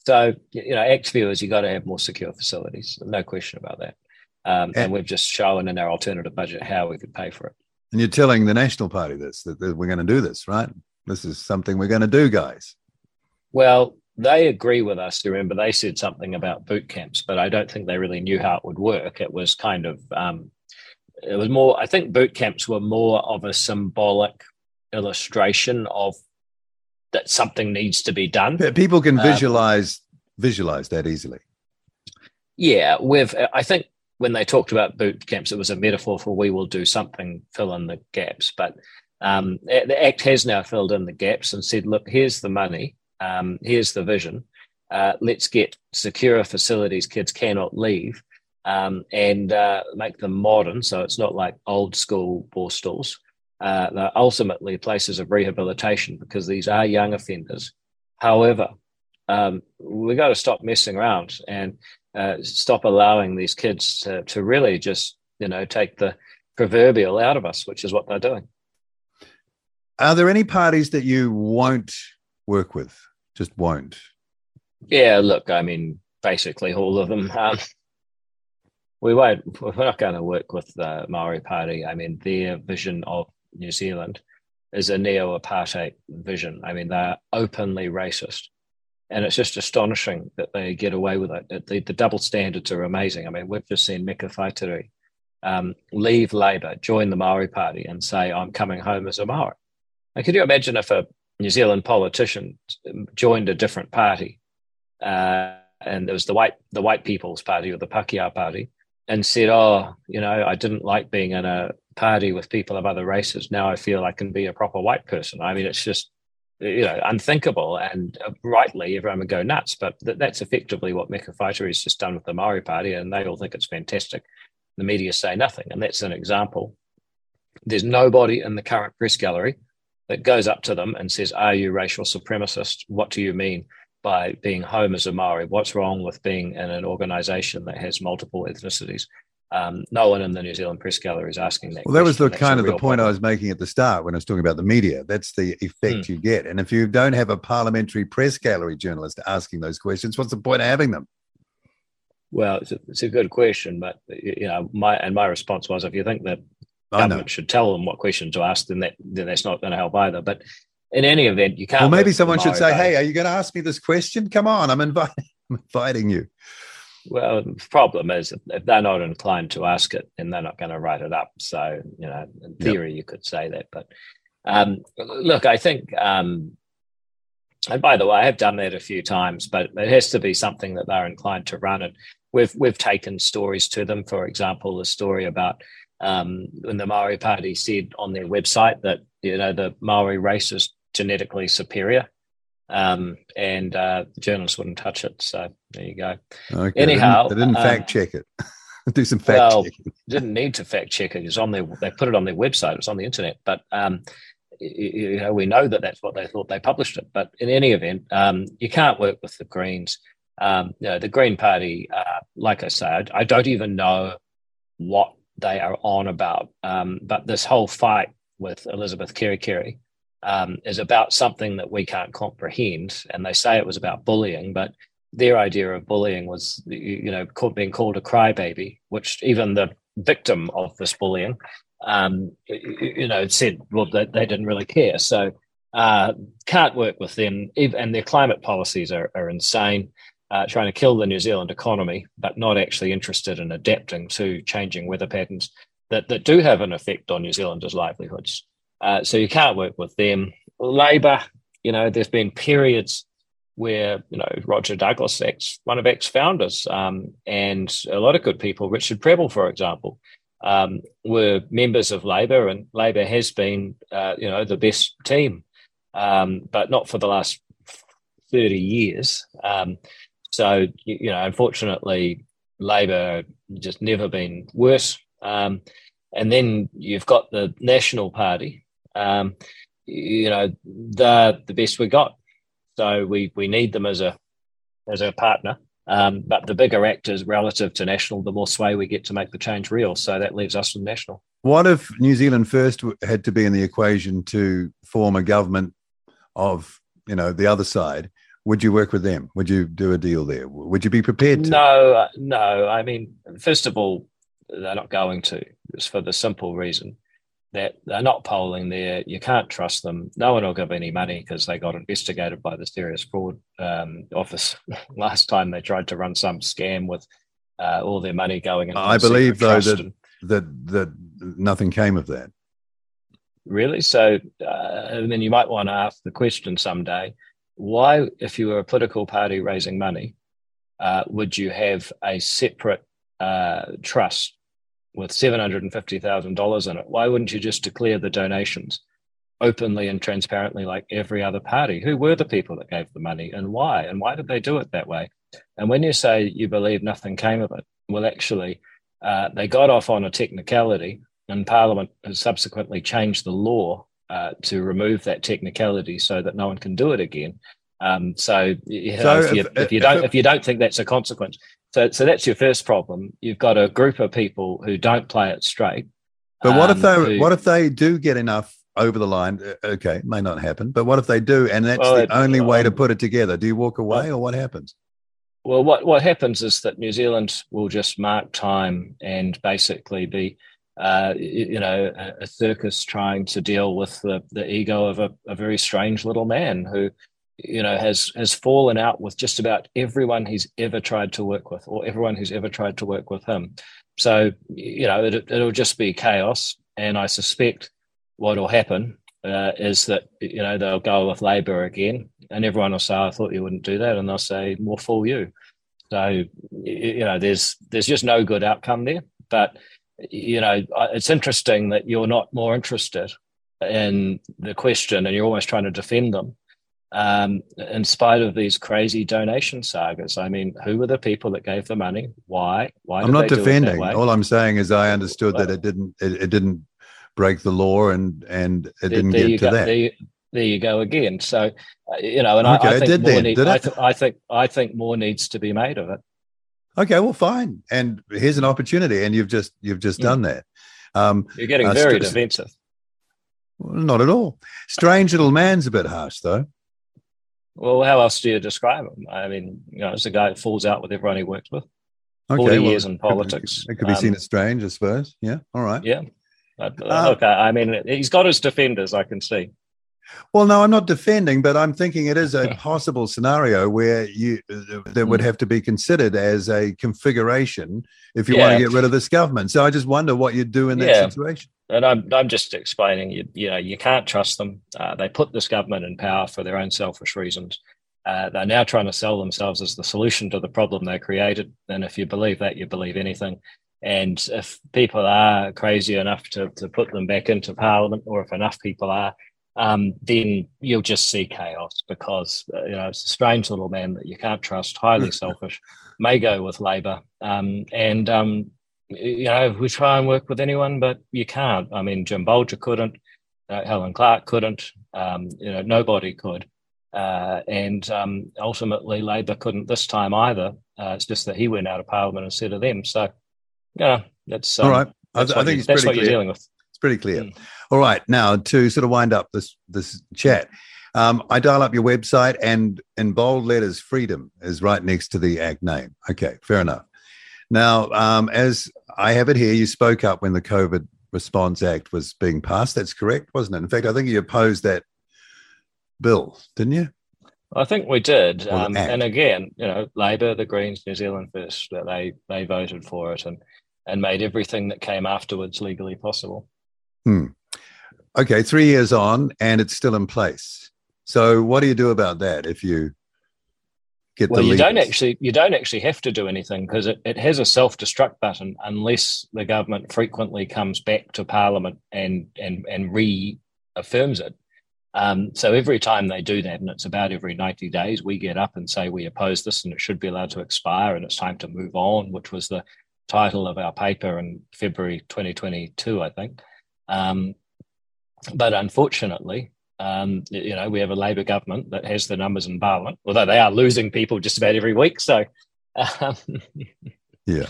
So, you know, ACT view is you got to have more secure facilities. No question about that. Um, and, and, we've just shown in our alternative budget how we could pay for it. And you're telling the National Party this, that we're going to do this, right? This is something we're going to do, guys. Well, they agree with us. Remember, they said something about boot camps, but I don't think they really knew how it would work. It was kind of, um, it was more. I think boot camps were more of a symbolic illustration of that something needs to be done. People can um, visualize um, visualize that easily. Yeah, with I think when they talked about boot camps, it was a metaphor for we will do something, fill in the gaps. But um, the Act has now filled in the gaps and said, look, here's the money um, here's the vision. Uh, let's get secure facilities kids cannot leave um, and uh, make them modern so it's not like old school borstals. Uh, they're ultimately places of rehabilitation because these are young offenders. However, um, we've got to stop messing around and uh, stop allowing these kids to, to really just, you know, take the proverbial out of us, which is what they're doing. Are there any parties that you won't work with? just won't. Yeah, look, I mean, basically all of them. Um, we won't. We're not going to work with the Maori Party. I mean, their vision of New Zealand is a neo-apartheid vision. I mean, they're openly racist, and it's just astonishing that they get away with it. The, the double standards are amazing. I mean, we've just seen Meka Whaitiri um, leave Labour, join the Maori Party, and say, "I'm coming home as a Maori." Now, could you imagine if a New Zealand politician joined a different party, uh, and it was the white the White People's Party or the Pakeha Party, and said, "Oh, you know, I didn't like being in a party with people of other races. Now I feel I can be a proper white person." I mean, it's just you know unthinkable, and uh, rightly everyone would go nuts. But th- that's effectively what Meka Whaitiri has just done with the Maori Party, and they all think it's fantastic. The media say nothing, and that's an example. There's nobody in the current press gallery that goes up to them and says, "Are you racial supremacist? What do you mean?" by being home as a Maori? What's wrong with being in an organisation that has multiple ethnicities? Um, no one in the New Zealand Press Gallery is asking that. Well, that was the kind of the point problem. I was making at the start when I was talking about the media. That's the effect Mm. you get. And if you don't have a parliamentary press gallery journalist asking those questions, what's the point of having them? Well, it's a, it's a good question, but you know, my and my response was, if you think that government should tell them what questions to ask, then that then that's not going to help either. But in any event, you can't. Well, maybe someone should say, "Hey, are you going to ask me this question? Come on, I'm inviting, <laughs> I'm inviting you." Well, the problem is if- they're not inclined to ask it, then they're not going to write it up. So, you know, in Yep. theory, you could say that. But um, look, I think, um, and by the way, I have done that a few times, but it has to be something that they're inclined to run. And we've we've taken stories to them. For example, the story about um, when the Maori Party said on their website that you know the Maori race is genetically superior. Um, and uh, the journalists wouldn't touch it. So there you go. Okay. Anyhow, they didn't, they didn't um, fact check it. <laughs> Do some fact well, checking. <laughs> didn't need to fact check it. It was on their. They put it on their website. It was on the internet. But um, you know, we know that that's what they thought. They published it. But in any event, um, you can't work with the Greens. Um, you know, the Green Party. Uh, like I said, I don't even know what they are on about. Um, but this whole fight with Elizabeth Kerekere um, is about something that we can't comprehend. And they say it was about bullying, but their idea of bullying was, you know, being called a crybaby, which even the victim of this bullying, um, you, you know, said, well, they, they didn't really care. So uh, can't work with them. And their climate policies are, are insane. Uh, trying to kill the New Zealand economy, but not actually interested in adapting to changing weather patterns that, that do have an effect on New Zealanders' livelihoods. Uh, so you can't work with them. Labor, you know, there's been periods where, you know, Roger Douglas, ex, one of ex founders, um, and a lot of good people, Richard Prebble, for example, um, were members of Labor, and Labor has been, uh, you know, the best team, um, but not for the last 30 years. Um, so, you, you know, unfortunately, Labor just never been worse. Um, and then you've got the National Party. Um, you know, they're the best we got. So we we need them as a as a partner. Um, but the bigger actors relative to National, the more sway we get to make the change real. So that leaves us with National. What if New Zealand first had to be in the equation to form a government of, you know, the other side? Would you work with them? Would you do a deal there? Would you be prepared to? No, uh, no. I mean, first of all, they're not going to. It's for the simple reason that they're not polling there. You can't trust them. No one will give any money because they got investigated by the Serious Fraud um, Office <laughs> last time they tried to run some scam with uh, all their money going into. I believe, though, that- and- That that nothing came of that. Really? So, uh, and then you might want to ask the question someday why, if you were a political party raising money, uh, would you have a separate uh, trust with $750,000 in it? Why wouldn't you just declare the donations openly and transparently like every other party? Who were the people that gave the money and why? And why did they do it that way? And when you say you believe nothing came of it, well, actually, uh, they got off on a technicality and Parliament has subsequently changed the law uh, to remove that technicality so that no one can do it again. Um, so, you know, So if, you, if- if you don't if you don't think that's a consequence, so so that's your first problem. You've got a group of people who don't play it straight. But what if um, they who- what if they do get enough over the line? Uh, Okay, it may not happen, but what if they do, and that's Well, the it- only way to um, put it together? Do you walk away, or what happens? Well, what, what happens is that New Zealand will just mark time and basically be, uh, you know, a, a circus trying to deal with the, the ego of a, a very strange little man who, you know, has has fallen out with just about everyone he's ever tried to work with, or everyone who's ever tried to work with him. So, you know, it, it'll just be chaos. And I suspect what will happen uh, is that you know they'll go with Labor again, and everyone will say, "I thought you wouldn't do that," and they'll say, "More fool you." So, you know, there's there's just no good outcome there. But you know, it's interesting that you're not more interested in the question, and you're almost trying to defend them um, in spite of these crazy donation sagas. I mean, who were the people that gave the money? Why? Why? I'm not defending. All I'm saying is I understood well, that it didn't. It, it, didn't break the law, and and it didn't get to go, that. There you, there you, go again. So uh, you know, and okay, I, I, think more need, I, th- I think I think more needs to be made of it. Okay, well, fine. And here's an opportunity, and you've just you've just mm. done that. Um, You're getting uh, very st- defensive. Not at all. Strange little man's a bit harsh, though. Well, how else do you describe him? I mean, you know, it's a guy that falls out with everyone he works with. Okay, 40 well, years in politics. It could be, seen um, as strange, I suppose. Yeah. All right. Yeah. But, uh, look, I mean, he's got his defenders, I can see. Well, no, I'm not defending, but I'm thinking it is a <laughs> possible scenario where you that would hmm. have to be considered as a configuration if you yeah. want to get rid of this government. So I just wonder what you'd do in that yeah. situation. And I'm I'm just explaining. You you know you can't trust them. Uh, they put this government in power for their own selfish reasons. Uh, they're now trying to sell themselves as the solution to the problem they created. And if you believe that, you believe anything. And if people are crazy enough to, to put them back into parliament, or if enough people are, um, then you'll just see chaos because uh, you know it's a strange little man that you can't trust, highly <laughs> selfish, may go with Labor, um, and um, you know we try and work with anyone, but you can't. I mean, Jim Bolger couldn't, uh, Helen Clark couldn't, um, you know, nobody could, uh, and um, ultimately Labor couldn't this time either. Uh, it's just that he went out of Parliament instead of them. So, yeah, that's um, all right. I, I think you, that's what clear. you're dealing with. It's pretty clear. Mm. All right, now to sort of wind up this this chat, um, I dial up your website, and in bold letters, "freedom" is right next to the act name. Okay, fair enough. Now, um, as I have it here, you spoke up when the COVID Response Act was being passed. That's correct, wasn't it? In fact, I think you opposed that bill, didn't you? I think we did. Um, and again, you know, Labor, the Greens, New Zealand First, they they voted for it and and made everything that came afterwards legally possible. Hmm. Okay, three years on, and it's still in place. So, what do you do about that if you get well, the? you don't actually you don't actually have to do anything because it, it has a self destruct button unless the government frequently comes back to Parliament and and and reaffirms it. Um, so every time they do that, and it's about every 90 days, we get up and say we oppose this and it should be allowed to expire and it's time to move on, which was the title of our paper in February 2022, I think. Um, but unfortunately, um, you know, we have a Labor government that has the numbers in Parliament, although they are losing people just about every week. So, um, yeah,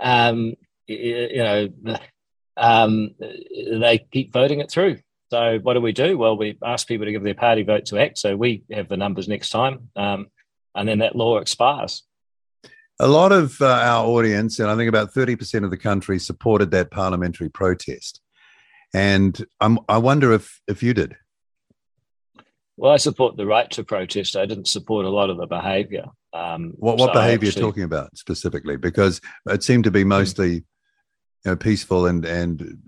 um, you, know, um, they keep voting it through. So, what do we do? Well, we ask people to give their party vote to act. So we have the numbers next time, um, and then that law expires. A lot of uh, our audience, and I think about 30% of the country, supported that parliamentary protest. And I'm, I wonder if, if you did. Well, I support the right to protest. I didn't support a lot of the behaviour. Um, what what so behaviour actually, are you talking about specifically? Because it seemed to be hmm. mostly you know, peaceful and and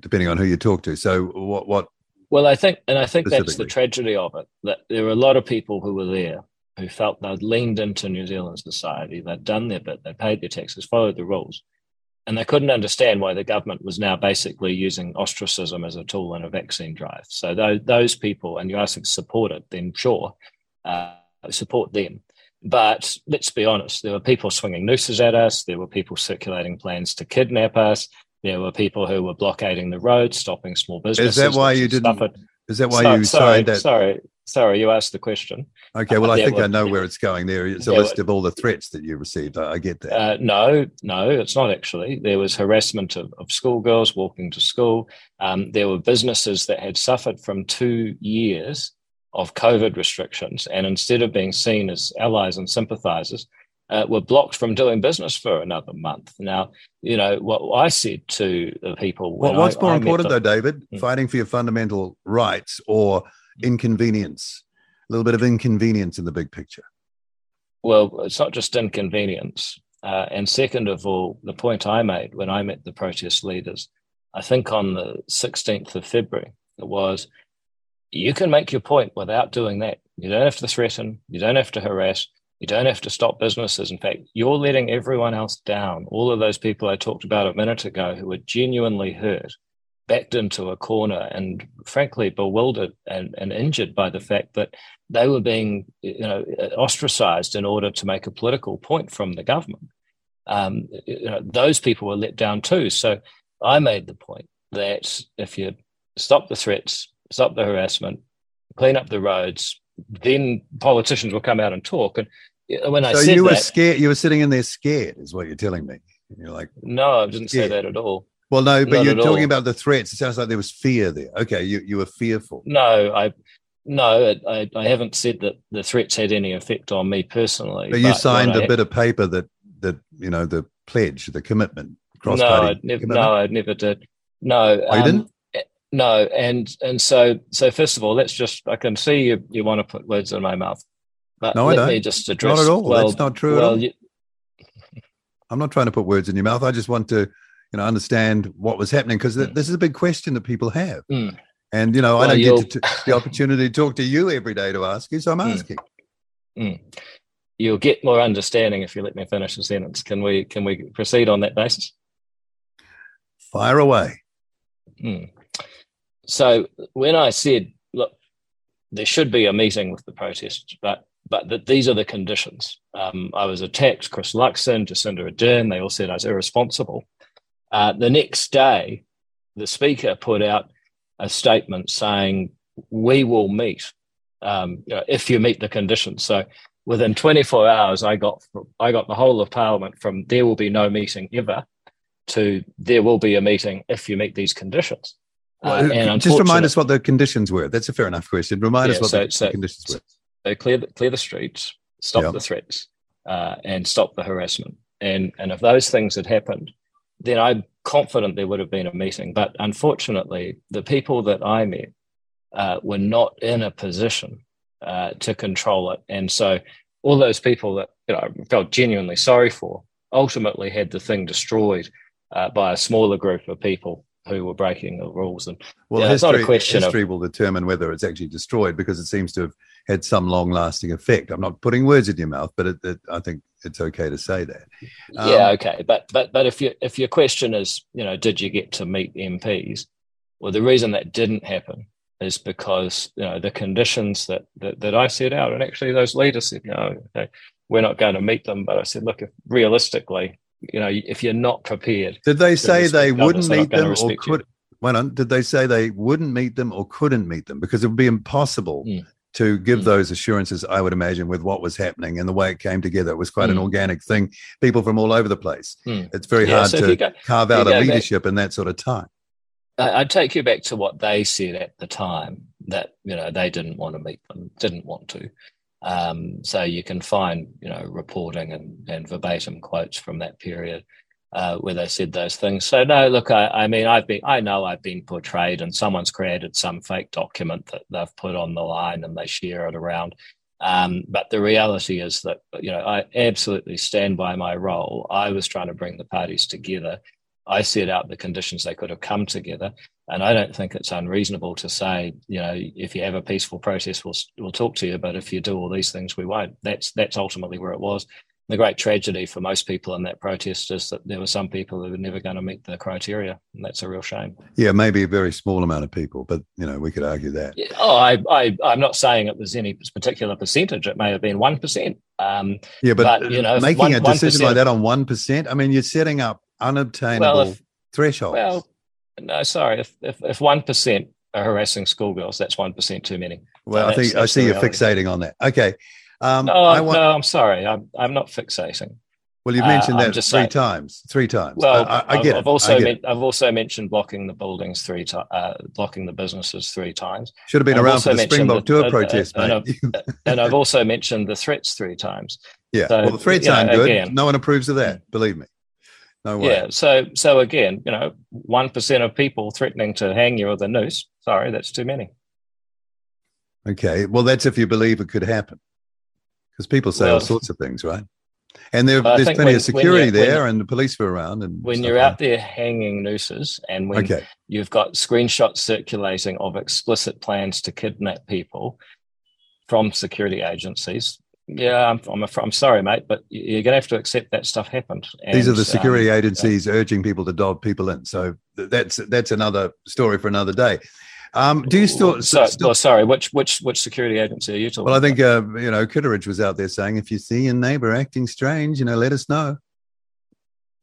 depending on who you talk to. So what what? Well, I think, and I think that's the tragedy of it. That there were a lot of people who were there who felt they'd leaned into New Zealand society, they'd done their bit, they paid their taxes, followed the rules, and they couldn't understand why the government was now basically using ostracism as a tool in a vaccine drive. So those, those people, and you ask them to support it, then sure, uh, support them. But let's be honest, there were people swinging nooses at us. There were people circulating plans to kidnap us. There were people who were blockading the roads, stopping small businesses. Is that why you didn't? Is that why so, you sorry, signed that? Sorry, sorry, you asked the question. Okay, well, uh, I think I know where it's going. There, it's a list of all the threats that you received. I, I get that. Uh, no, no, it's not actually. There was harassment of, of schoolgirls walking to school. Um, there were businesses that had suffered from two years of COVID restrictions, and instead of being seen as allies and sympathisers, uh, were blocked from doing business for another month. Now, you know what I said to the people. Well, what's I, more I important, though, David? Mm. Fighting for your fundamental rights or inconvenience a little bit of inconvenience in the big picture. Well, it's not just inconvenience. Uh, and second of all, the point I made when I met the protest leaders, I think on the 16th of February, it was you can make your point without doing that. You don't have to threaten, you don't have to harass, you don't have to stop businesses. In fact, you're letting everyone else down. All of those people I talked about a minute ago who were genuinely hurt, backed into a corner, and frankly bewildered and, and injured by the fact that they were being you know, ostracized in order to make a political point from the government. Um, you know, those people were let down too. So I made the point that if you stop the threats, stop the harassment, clean up the roads, then politicians will come out and talk. And when I so said you were that, scared, you were sitting in there scared, is what you're telling me. You're like, no, I didn't say that at all. Well, no, but Not you're talking all. about the threats. It sounds like there was fear there. Okay, you you were fearful. No, I no, I, I haven't said that the threats had any effect on me personally. But you what signed a bit of paper that that you know the pledge, the commitment, cross no, never, no, I never did. No, Oh, you um, didn't? No, and and so so first of all, let's just I can see you you want to put words in my mouth, but No, I don't. me just address. Not at all. Well, That's not true at all. you- I'm not trying to put words in your mouth. I just want to, you know, understand what was happening because th- Mm. this is a big question that people have. Mm. And you know, I don't you'll- get to t- the opportunity to talk to you every day to ask you, so I'm Mm. asking. you'll get more understanding if you let me finish the sentence. Can we can we proceed on that basis? Fire away. Mm. So when I said, look, there should be a meeting with the protests, but but that these are the conditions. Um, I was attacked, Chris Luxon, Jacinda Ardern, they all said I was irresponsible. Uh, the next day, the speaker put out a statement saying, we will meet um, if you meet the conditions. So within 24 hours, I got I got the whole of Parliament from there will be no meeting ever to there will be a meeting if you meet these conditions. Uh, and just remind us what the conditions were. That's a fair enough question. Remind Yeah, us what so- the, so- conditions were. So clear the, clear the streets, stop Yeah. the threats, uh, and stop the harassment. And and if those things had happened, then I'm confident there would have been a meeting. But unfortunately, the people that I met uh, were not in a position uh, to control it, and so all those people that you know I felt genuinely sorry for ultimately had the thing destroyed uh, by a smaller group of people who were breaking the rules. And Well, Yeah, it's not a history, question of- history will determine whether it's actually destroyed because it seems to have had some long-lasting effect. I'm not putting words in your mouth, but it, it, I think it's okay to say that. Um, yeah, okay, but but but if you if your question is, you know, did you get to meet MPs? Well, the reason that didn't happen is because you know the conditions that that, that I set out, and actually those leaders said, you know, okay, we're not going to meet them. But I said, look, if realistically, you know, if you're not prepared, Did they say they wouldn't meet them or respect you. could? Wait on. Did they say they wouldn't meet them or couldn't meet them? Because it would be impossible Mm. To give Mm. those assurances. I would imagine with what was happening and the way it came together, it was quite an Mm. organic thing. People from all over the place. Mm. It's very Yeah, hard so to go- carve out a go back- leadership in that sort of time. I- I'd take you back to what they said at the time that you know they didn't want to meet them, didn't want to. Um, so you can find you know reporting and, and verbatim quotes from that period uh, where they said those things. So no, look, I, I mean, I've been, I know I've been portrayed, and someone's created some fake document that they've put on the line and they share it around. Um, but the reality is that you know I absolutely stand by my role. I was trying to bring the parties together. I set out the conditions they could have come together, and I don't think it's unreasonable to say, you know, if you have a peaceful protest, we'll we'll talk to you. But if you do all these things, we won't. That's that's ultimately where it was. The great tragedy for most people in that protest is that there were some people who were never going to meet the criteria, and that's a real shame. Yeah, maybe a very small amount of people, but you know, we could argue that. Yeah, Oh, I, I, I'm not saying it was any particular percentage. It may have been one percent. Um, Yeah, but, But, you know, making one- a decision 1% like that on one percent, I mean, you're setting up unobtainable Well, if- thresholds. well, no, sorry. If if if one percent are harassing schoolgirls, that's one percent too many. Well, I think I see you're fixating on that. Okay. Um, No, I I'm, want, no, I'm sorry. I'm I'm not fixating. well, you've uh, mentioned I'm that three saying- times. Three times. Well, I, I, I get I've it. also get men- it. I've also mentioned blocking the buildings three times, uh, blocking the businesses three times, Should have been I've around for the Springbok Tour uh, protest, uh, mate. and I've also mentioned the threats three times. yeah. so, well, the threats aren't good. again- no one approves of that. Believe me. No way. Yeah. So so again, you know, one percent of people threatening to hang you with a noose. Sorry, that's too many. Okay. Well, that's if you believe it could happen. Because people say well, all sorts of things, right? And there, there's plenty when, of security there, and the police were around. And when you're out there hanging nooses, and when okay. you've got screenshots circulating of explicit plans to kidnap people from security agencies, yeah, I'm, I'm, I'm sorry, mate, but you're going to have to accept that stuff happened. And, These are the security um, agencies uh, urging people to dob people in. So that's that's another story for another day. Um, do you still, so, still well, sorry, which which which security agency are you talking? Well, I think uh, you know Kitteridge was out there saying, if you see your neighbour acting strange, you know, let us know.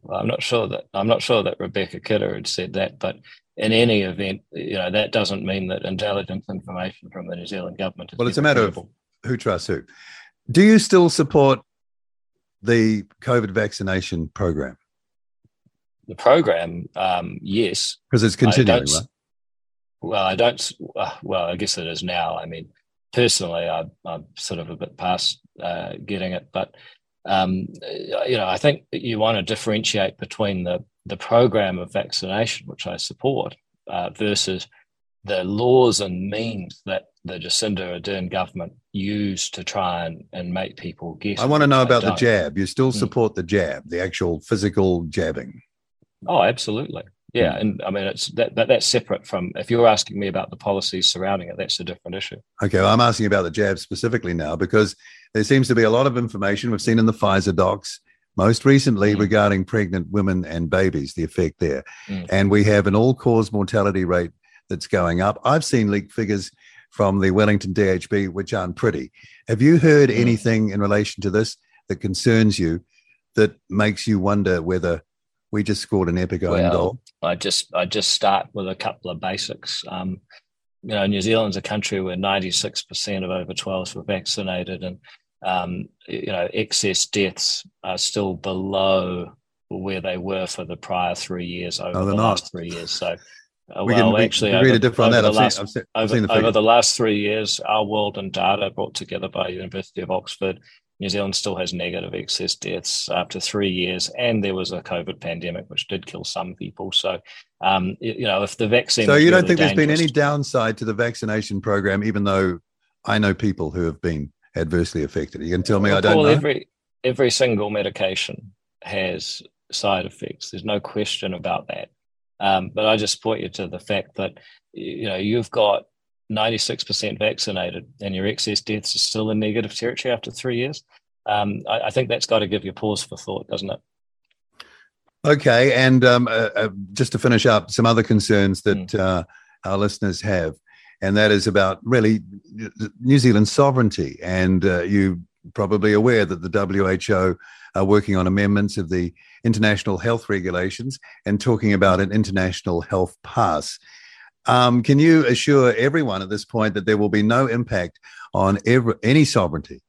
Well, I'm not sure that I'm not sure that Rebecca Kitteridge said that, but in any event, you know, that doesn't mean that intelligence information from the New Zealand government. well, it's a matter of who trusts who. Do you still support the COVID vaccination program? The program, um, yes, because it's continuing, right? Well, I don't. Uh, well, I guess it is now. I mean, personally, I, am sort of a bit past uh, getting it, but um, you know, I think you want to differentiate between the the program of vaccination, which I support, uh, versus the laws and means that the Jacinda Ardern government used to try and, and make people get. I want to know about the jab. You still hmm. support mm. the jab, the actual physical jabbing? Oh, absolutely. Yeah, and I mean it's that, that that's separate from if you're asking me about the policies surrounding it, that's a different issue. Okay, well, I'm asking about the jab specifically now because there seems to be a lot of information we've seen in the Pfizer docs, most recently mm. regarding pregnant women and babies, the effect there, mm. and we have an all-cause mortality rate that's going up. I've seen leaked figures from the Wellington DHB which aren't pretty. Have you heard mm. anything in relation to this that concerns you that makes you wonder whether we just scored an epic well, goal. I just I just start with a couple of basics. Um, you know, New Zealand's a country where 96% of over 12s were vaccinated, and um, you know, excess deaths are still below where they were for the prior three years over no, the not. last three years. So, uh, we well, can, actually, over, over, the last, I've seen, I've over, over the last three years, Our World in Data brought together by University of Oxford New Zealand still has negative excess deaths after three years, and there was a COVID pandemic which did kill some people. So, um, you know, if the vaccine. So you don't think there's been any downside to the vaccination program, even though I know people who have been adversely affected. You can tell me well, I don't know. Every every single medication has side effects. There's no question about that. Um, but I just point you to the fact that you know you've got 96% vaccinated and your excess deaths are still in negative territory after three years, um, I, I, think that's got to give you pause for thought, doesn't it? Okay. And um, uh, uh, just to finish up, some other concerns that mm. uh, our listeners have, and that is about really New Zealand sovereignty. And uh, you probably aware that the WHO are working on amendments of the international health regulations and talking about an international health pass. Um, can you assure everyone at this point that there will be no impact on every, any sovereignty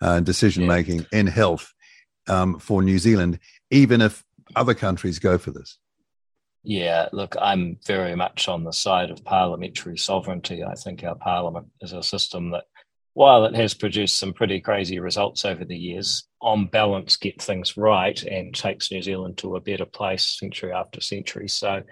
uh, decision making yeah. in health um, for New Zealand, even if other countries go for this? Yeah, look, I'm very much on the side of parliamentary sovereignty. I think our parliament is a system that, while it has produced some pretty crazy results over the years, on balance get things right and takes New Zealand to a better place century after century. So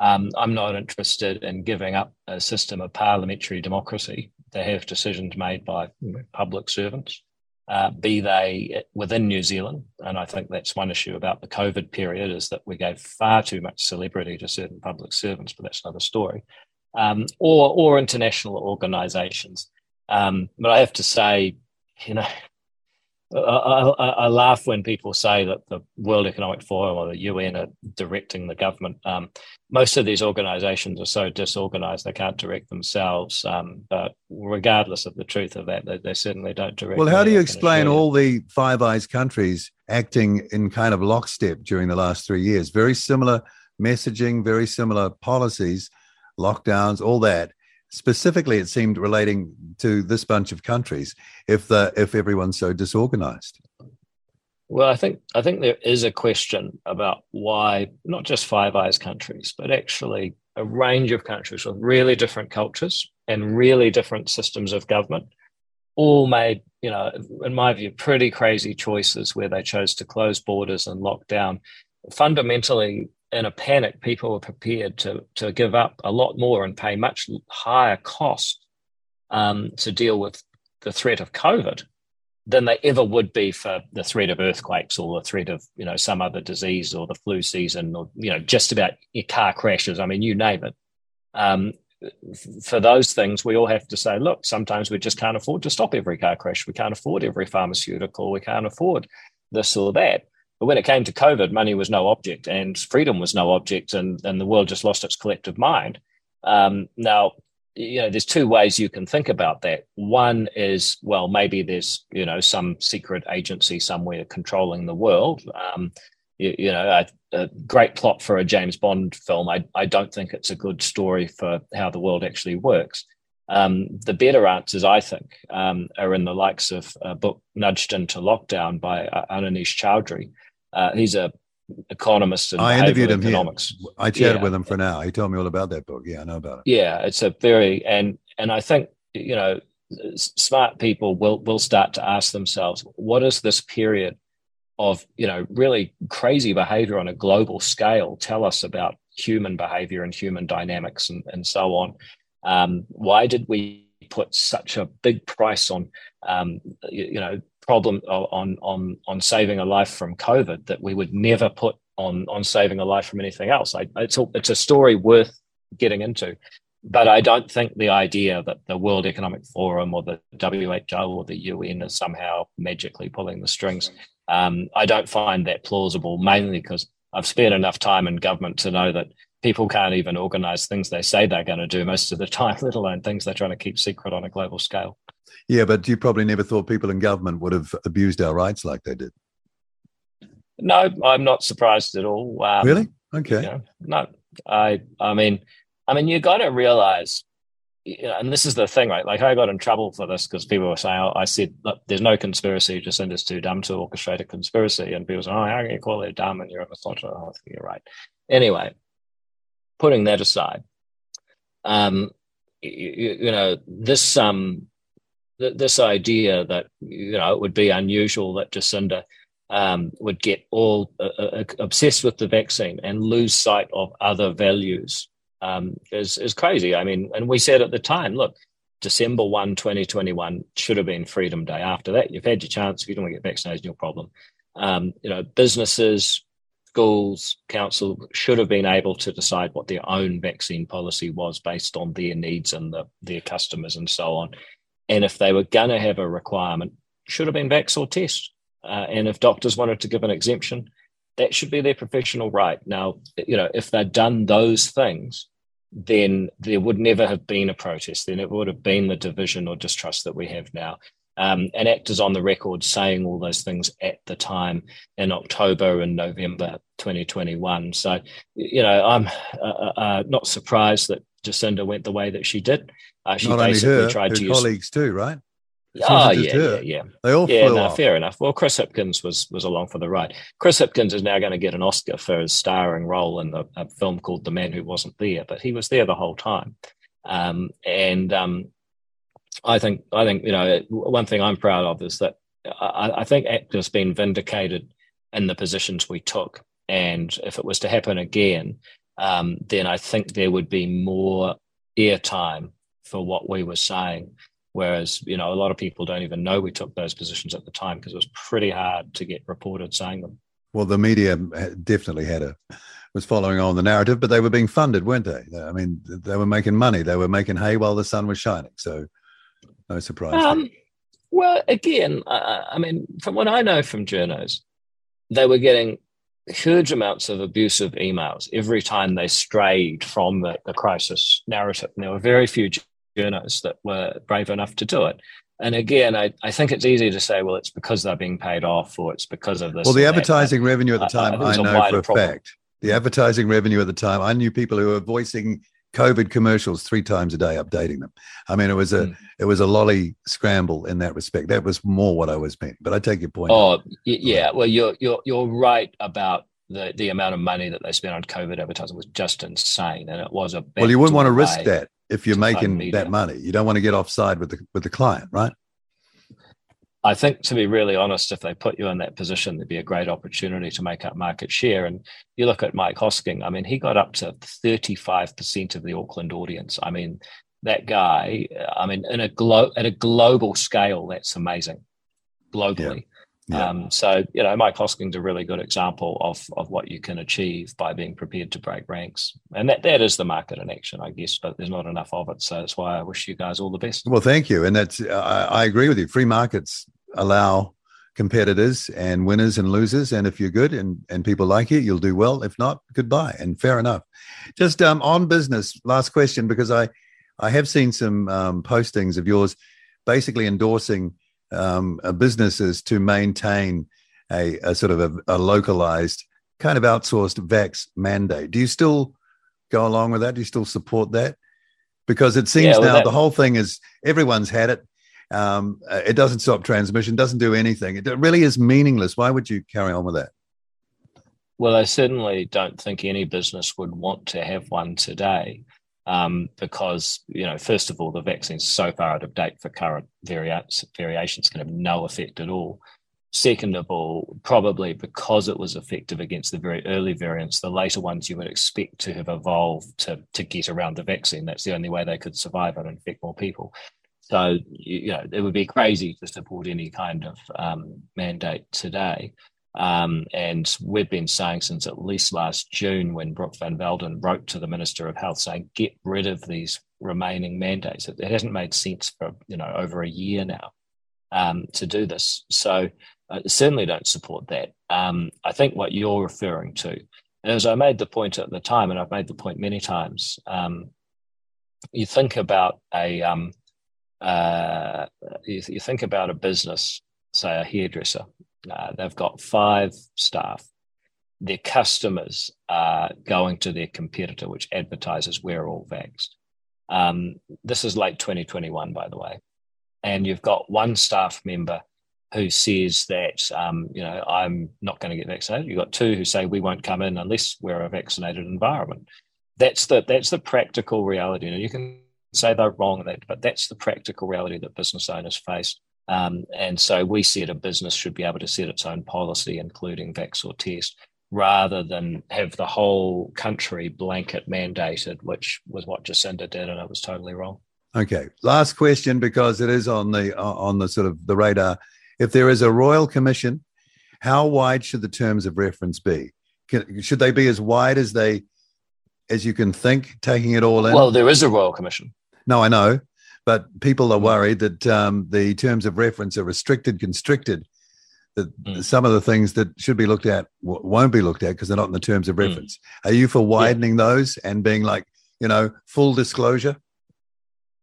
um, I'm not interested in giving up a system of parliamentary democracy to have decisions made by public servants, uh, be they within New Zealand. And I think that's one issue about the COVID period is that we gave far too much celebrity to certain public servants, but that's another story. Um, or or international organisations. Um, but I have to say, you know, I, I, I, laugh when people say that the World Economic Forum or the UN are directing the government. Um, most of these organizations are so disorganized they can't direct themselves. Um, but regardless of the truth of that, they, they certainly don't direct. Well, how do you explain all the Five Eyes countries acting in kind of lockstep during the last three years? Very similar messaging, very similar policies, lockdowns, all that specifically it seemed relating to this bunch of countries if the if everyone's so disorganized. Well i think i think there is a question about why not just five eyes countries but actually a range of countries with really different cultures and really different systems of government all made you know in my view pretty crazy choices where they chose to close borders and lock down. Fundamentally in a panic, people were prepared to to give up a lot more and pay much higher cost um, to deal with the threat of COVID than they ever would be for the threat of earthquakes or the threat of you know some other disease or the flu season or you know just about car crashes. I mean, you name it. Um, for those things, we all have to say, look, sometimes we just can't afford to stop every car crash. We can't afford every pharmaceutical. We can't afford this or that. But when it came to COVID, money was no object and freedom was no object, and, and the world just lost its collective mind. Um, now, you know there's two ways you can think about that. One is well maybe there's you know some secret agency somewhere controlling the world. Um, you, you, know a, a, great plot for a james bond film. I, I don't think it's a good story for how the world actually works. Um, the better answers i think um, are in the likes of a book nudged into lockdown by uh, Ananish Chaudhuri uh, he's a economist and I interviewed him economics. Here. I chatted yeah. with him for now. He told me all about that book. Yeah, I know about it. Yeah, it's a very and and I think you know smart people will will start to ask themselves what is this period of you know really crazy behavior on a global scale tell us about human behavior and human dynamics and, and so on um, why did we put such a big price on um, you, you know problem on on on saving a life from COVID that we would never put on on saving a life from anything else. I, it's a, it's a story worth getting into, but I don't think the idea that the World Economic Forum or the WHO or the UN is somehow magically pulling the strings. Um, I don't find that plausible, mainly because I've spent enough time in government to know that people can't even organize things they say they're going to do most of the time, <laughs> let alone things they're trying to keep secret on a global scale. Yeah, but you probably never thought people in government would have abused our rights like they did. No, I'm not surprised at all. Um, really? Okay. You know, no, I. I mean, I mean, you got to realize, you know, and this is the thing, right? Like, I got in trouble for this because people were saying, oh, "I said, look, there's no conspiracy. Jacinda's too dumb to orchestrate a conspiracy," and people say, "Oh, how can you call it dumb?" And you're a misogynist. Oh, I think you're right. Anyway, putting that aside, um, you, you know, this um th- this idea that you know it would be unusual that Jacinda um, would get all uh, uh, obsessed with the vaccine and lose sight of other values um, is is crazy. I mean, and we said at the time, look, December 1, 2021 should have been Freedom Day. After that, you've had your chance. If you don't want to get vaccinated, your problem. Um, you know, businesses, schools, council should have been able to decide what their own vaccine policy was based on their needs and the, their customers and so on. And if they were going to have a requirement, should have been vax or test. Uh, and if doctors wanted to give an exemption, that should be their professional right. Now, you know, if they'd done those things, then there would never have been a protest. Then it would have been the division or distrust that we have now. Um, and actors on the record saying all those things at the time in October and November 2021. So, you know, I'm uh, uh, uh not surprised that Jacinda went the way that she did. Uh, she Not basically her, tried her to colleagues use... too, right? Oh yeah, yeah, yeah. They all yeah, no, off. fair enough. Well, Chris Hipkins was was along for the ride. Chris Hipkins is now going to get an Oscar for his starring role in the, a film called The Man Who Wasn't There, but he was there the whole time. Um, and um, I think I think you know one thing I'm proud of is that I, I think ACT's been vindicated in the positions we took, and if it was to happen again, um, then I think there would be more airtime for what we were saying. Whereas, you know, a lot of people don't even know we took those positions at the time because it was pretty hard to get reported saying them. Well, the media definitely had a was following on the narrative, but they were being funded, weren't they? I mean, they were making money. They were making hay while the sun was shining. So, no surprise. Um, well, again, uh, I mean, from what I know from journos, they were getting huge amounts of abusive emails every time they strayed from the, the crisis narrative. And there were very few journalists that were brave enough to do it. And again, I, I think it's easy to say, well, it's because they're being paid off or it's because of this. Well, the advertising that. revenue at the time, I, I know for a problem. fact. The advertising revenue at the time, I knew people who were voicing COVID commercials three times a day, updating them. I mean, it was a mm. it was a lolly scramble in that respect. That was more what I was meaning. But I take your point. Oh, yeah. Well, you're you're you're right about the the amount of money that they spent on COVID advertising was just insane, and it was a well. You wouldn't want to risk that if you're making that money. You don't want to get offside with the with the client, right? I think, to be really honest, if they put you in that position, there'd be a great opportunity to make up market share. And you look at Mike Hosking, I mean, he got up to 35% of the Auckland audience. I mean, that guy, I mean, in a glo- at a global scale, that's amazing, globally. Yeah. Yeah. Um, so you know, Mike Hosking's a really good example of of what you can achieve by being prepared to break ranks, and that that is the market in action, I guess. But there's not enough of it, so that's why I wish you guys all the best. Well, thank you, and that's I, I agree with you. Free markets allow competitors and winners and losers. And if you're good and, and people like you, you'll do well. If not, goodbye. And fair enough. Just um, on business, last question, because I, I have seen some um, postings of yours basically endorsing um, businesses to maintain a, a sort of a, a, localized kind of outsourced vax mandate. Do you still go along with that? Do you still support that? Because it seems yeah, well, now that- the whole thing is everyone's had it um, uh, it doesn't stop transmission, doesn't do anything. It really is meaningless. Why would you carry on with that? Well, I certainly don't think any business would want to have one today um, because, you know, first of all, the vaccine's so far out of date for current variants, variations can have no effect at all. Second of all, probably because it was effective against the very early variants, the later ones you would expect to have evolved to, to get around the vaccine. That's the only way they could survive and infect more people. So, you know, it would be crazy to support any kind of um, mandate today. Um, and we've been saying since at least last June, when Brooke Van Velden wrote to the Minister of Health saying, get rid of these remaining mandates. It, it hasn't made sense for, you know, over a year now um, to do this. So I certainly don't support that. Um, I think what you're referring to, as I made the point at the time, and I've made the point many times, um, you think about a, um, uh, you, you, think about a business, say a hairdresser, uh, they've got five staff. Their customers are going to their competitor, which advertises we're all vaxxed. Um, this is late 2021, by the way. And you've got one staff member who says that, um, you know, I'm not going to get vaccinated. You've got two who say we won't come in unless we're a vaccinated environment. That's the that's the practical reality. And you can say they're wrong, but that's the practical reality that business owners face. Um, and so we said a business should be able to set its own policy, including vax or test, rather than have the whole country blanket mandated, which was what Jacinda did, and it was totally wrong. Okay, last question because it is on the on the sort of the radar. If there is a royal commission, how wide should the terms of reference be? Can, should they be as wide as they as you can think, taking it all in? Well, there is a royal commission. No, I know, but people are worried that um, the terms of reference are restricted, constricted. That mm. some of the things that should be looked at w- won't be looked at because they're not in the terms of hmm. reference. Mm. Are you for widening yeah. those and being like, you know, full disclosure?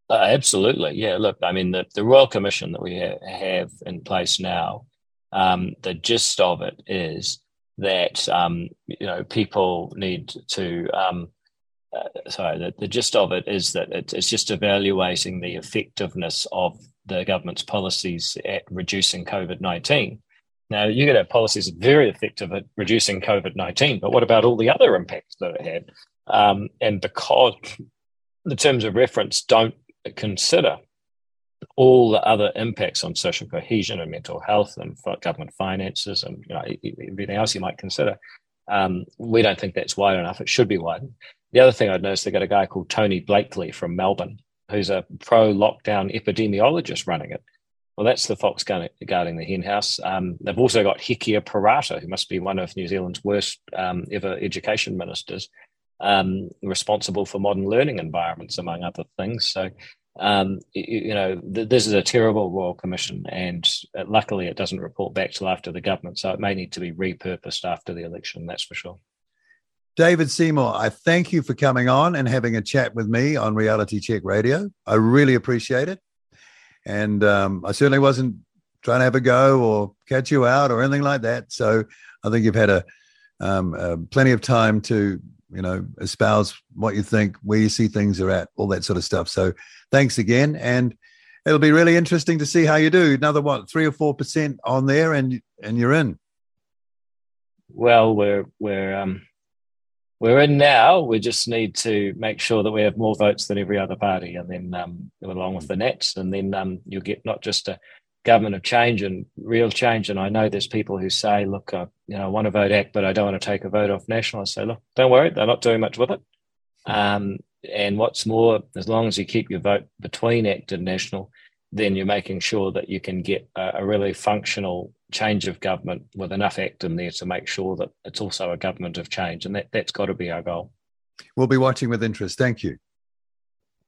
Uh, absolutely, yeah. Look, I mean, the, the Royal Commission that we ha- have in place now, um, the gist of it is that um, you know people need to um, uh, sorry, the, the gist of it is that it, it's just evaluating the effectiveness of the government's policies at reducing COVID 19. Now, you could have policies very effective at reducing COVID 19, but what about all the other impacts that it had? Um, and because the terms of reference don't consider all the other impacts on social cohesion and mental health and government finances and you know, everything else you might consider, um, we don't think that's wide enough. It should be widened. The other thing I'd noticed, they've got a guy called Tony Blakely from Melbourne, who's a pro lockdown epidemiologist running it. Well, that's the fox guarding the henhouse. Um, they've also got Hekia Parata, who must be one of New Zealand's worst um, ever education ministers, um, responsible for modern learning environments, among other things. So, um, you, you, know, th- this is a terrible Royal Commission, and uh, luckily it doesn't report back till after the government. So it may need to be repurposed after the election, that's for sure. David Seymour, I thank you for coming on and having a chat with me on Reality Check Radio. I really appreciate it. And um, I certainly wasn't trying to have a go or catch you out or anything like that. So I think you've had a um, uh, plenty of time to, you know, espouse what you think, where you see things are at, all that sort of stuff. So thanks again. And it'll be really interesting to see how you do. Another what, three or four percent on there, and and you're in. Well, we're we're um, we're in now. We just need to make sure that we have more votes than every other party, and then um, along with the Nats, and then um, you'll get not just a government of change and real change. And I know there's people who say, "Look, I, you know, I want to vote ACT, but I don't want to take a vote off National." I say, "Look, don't worry, they're not doing much with it." Um, and what's more, as long as you keep your vote between ACT and National, then you're making sure that you can get a, a really functional change of government with enough ACT in there to make sure that it's also a government of change. And that, that's got to be our goal. We'll be watching with interest. Thank you.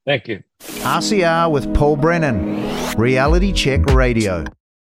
Thank you. RCR with Paul Brennan, Reality Check Radio.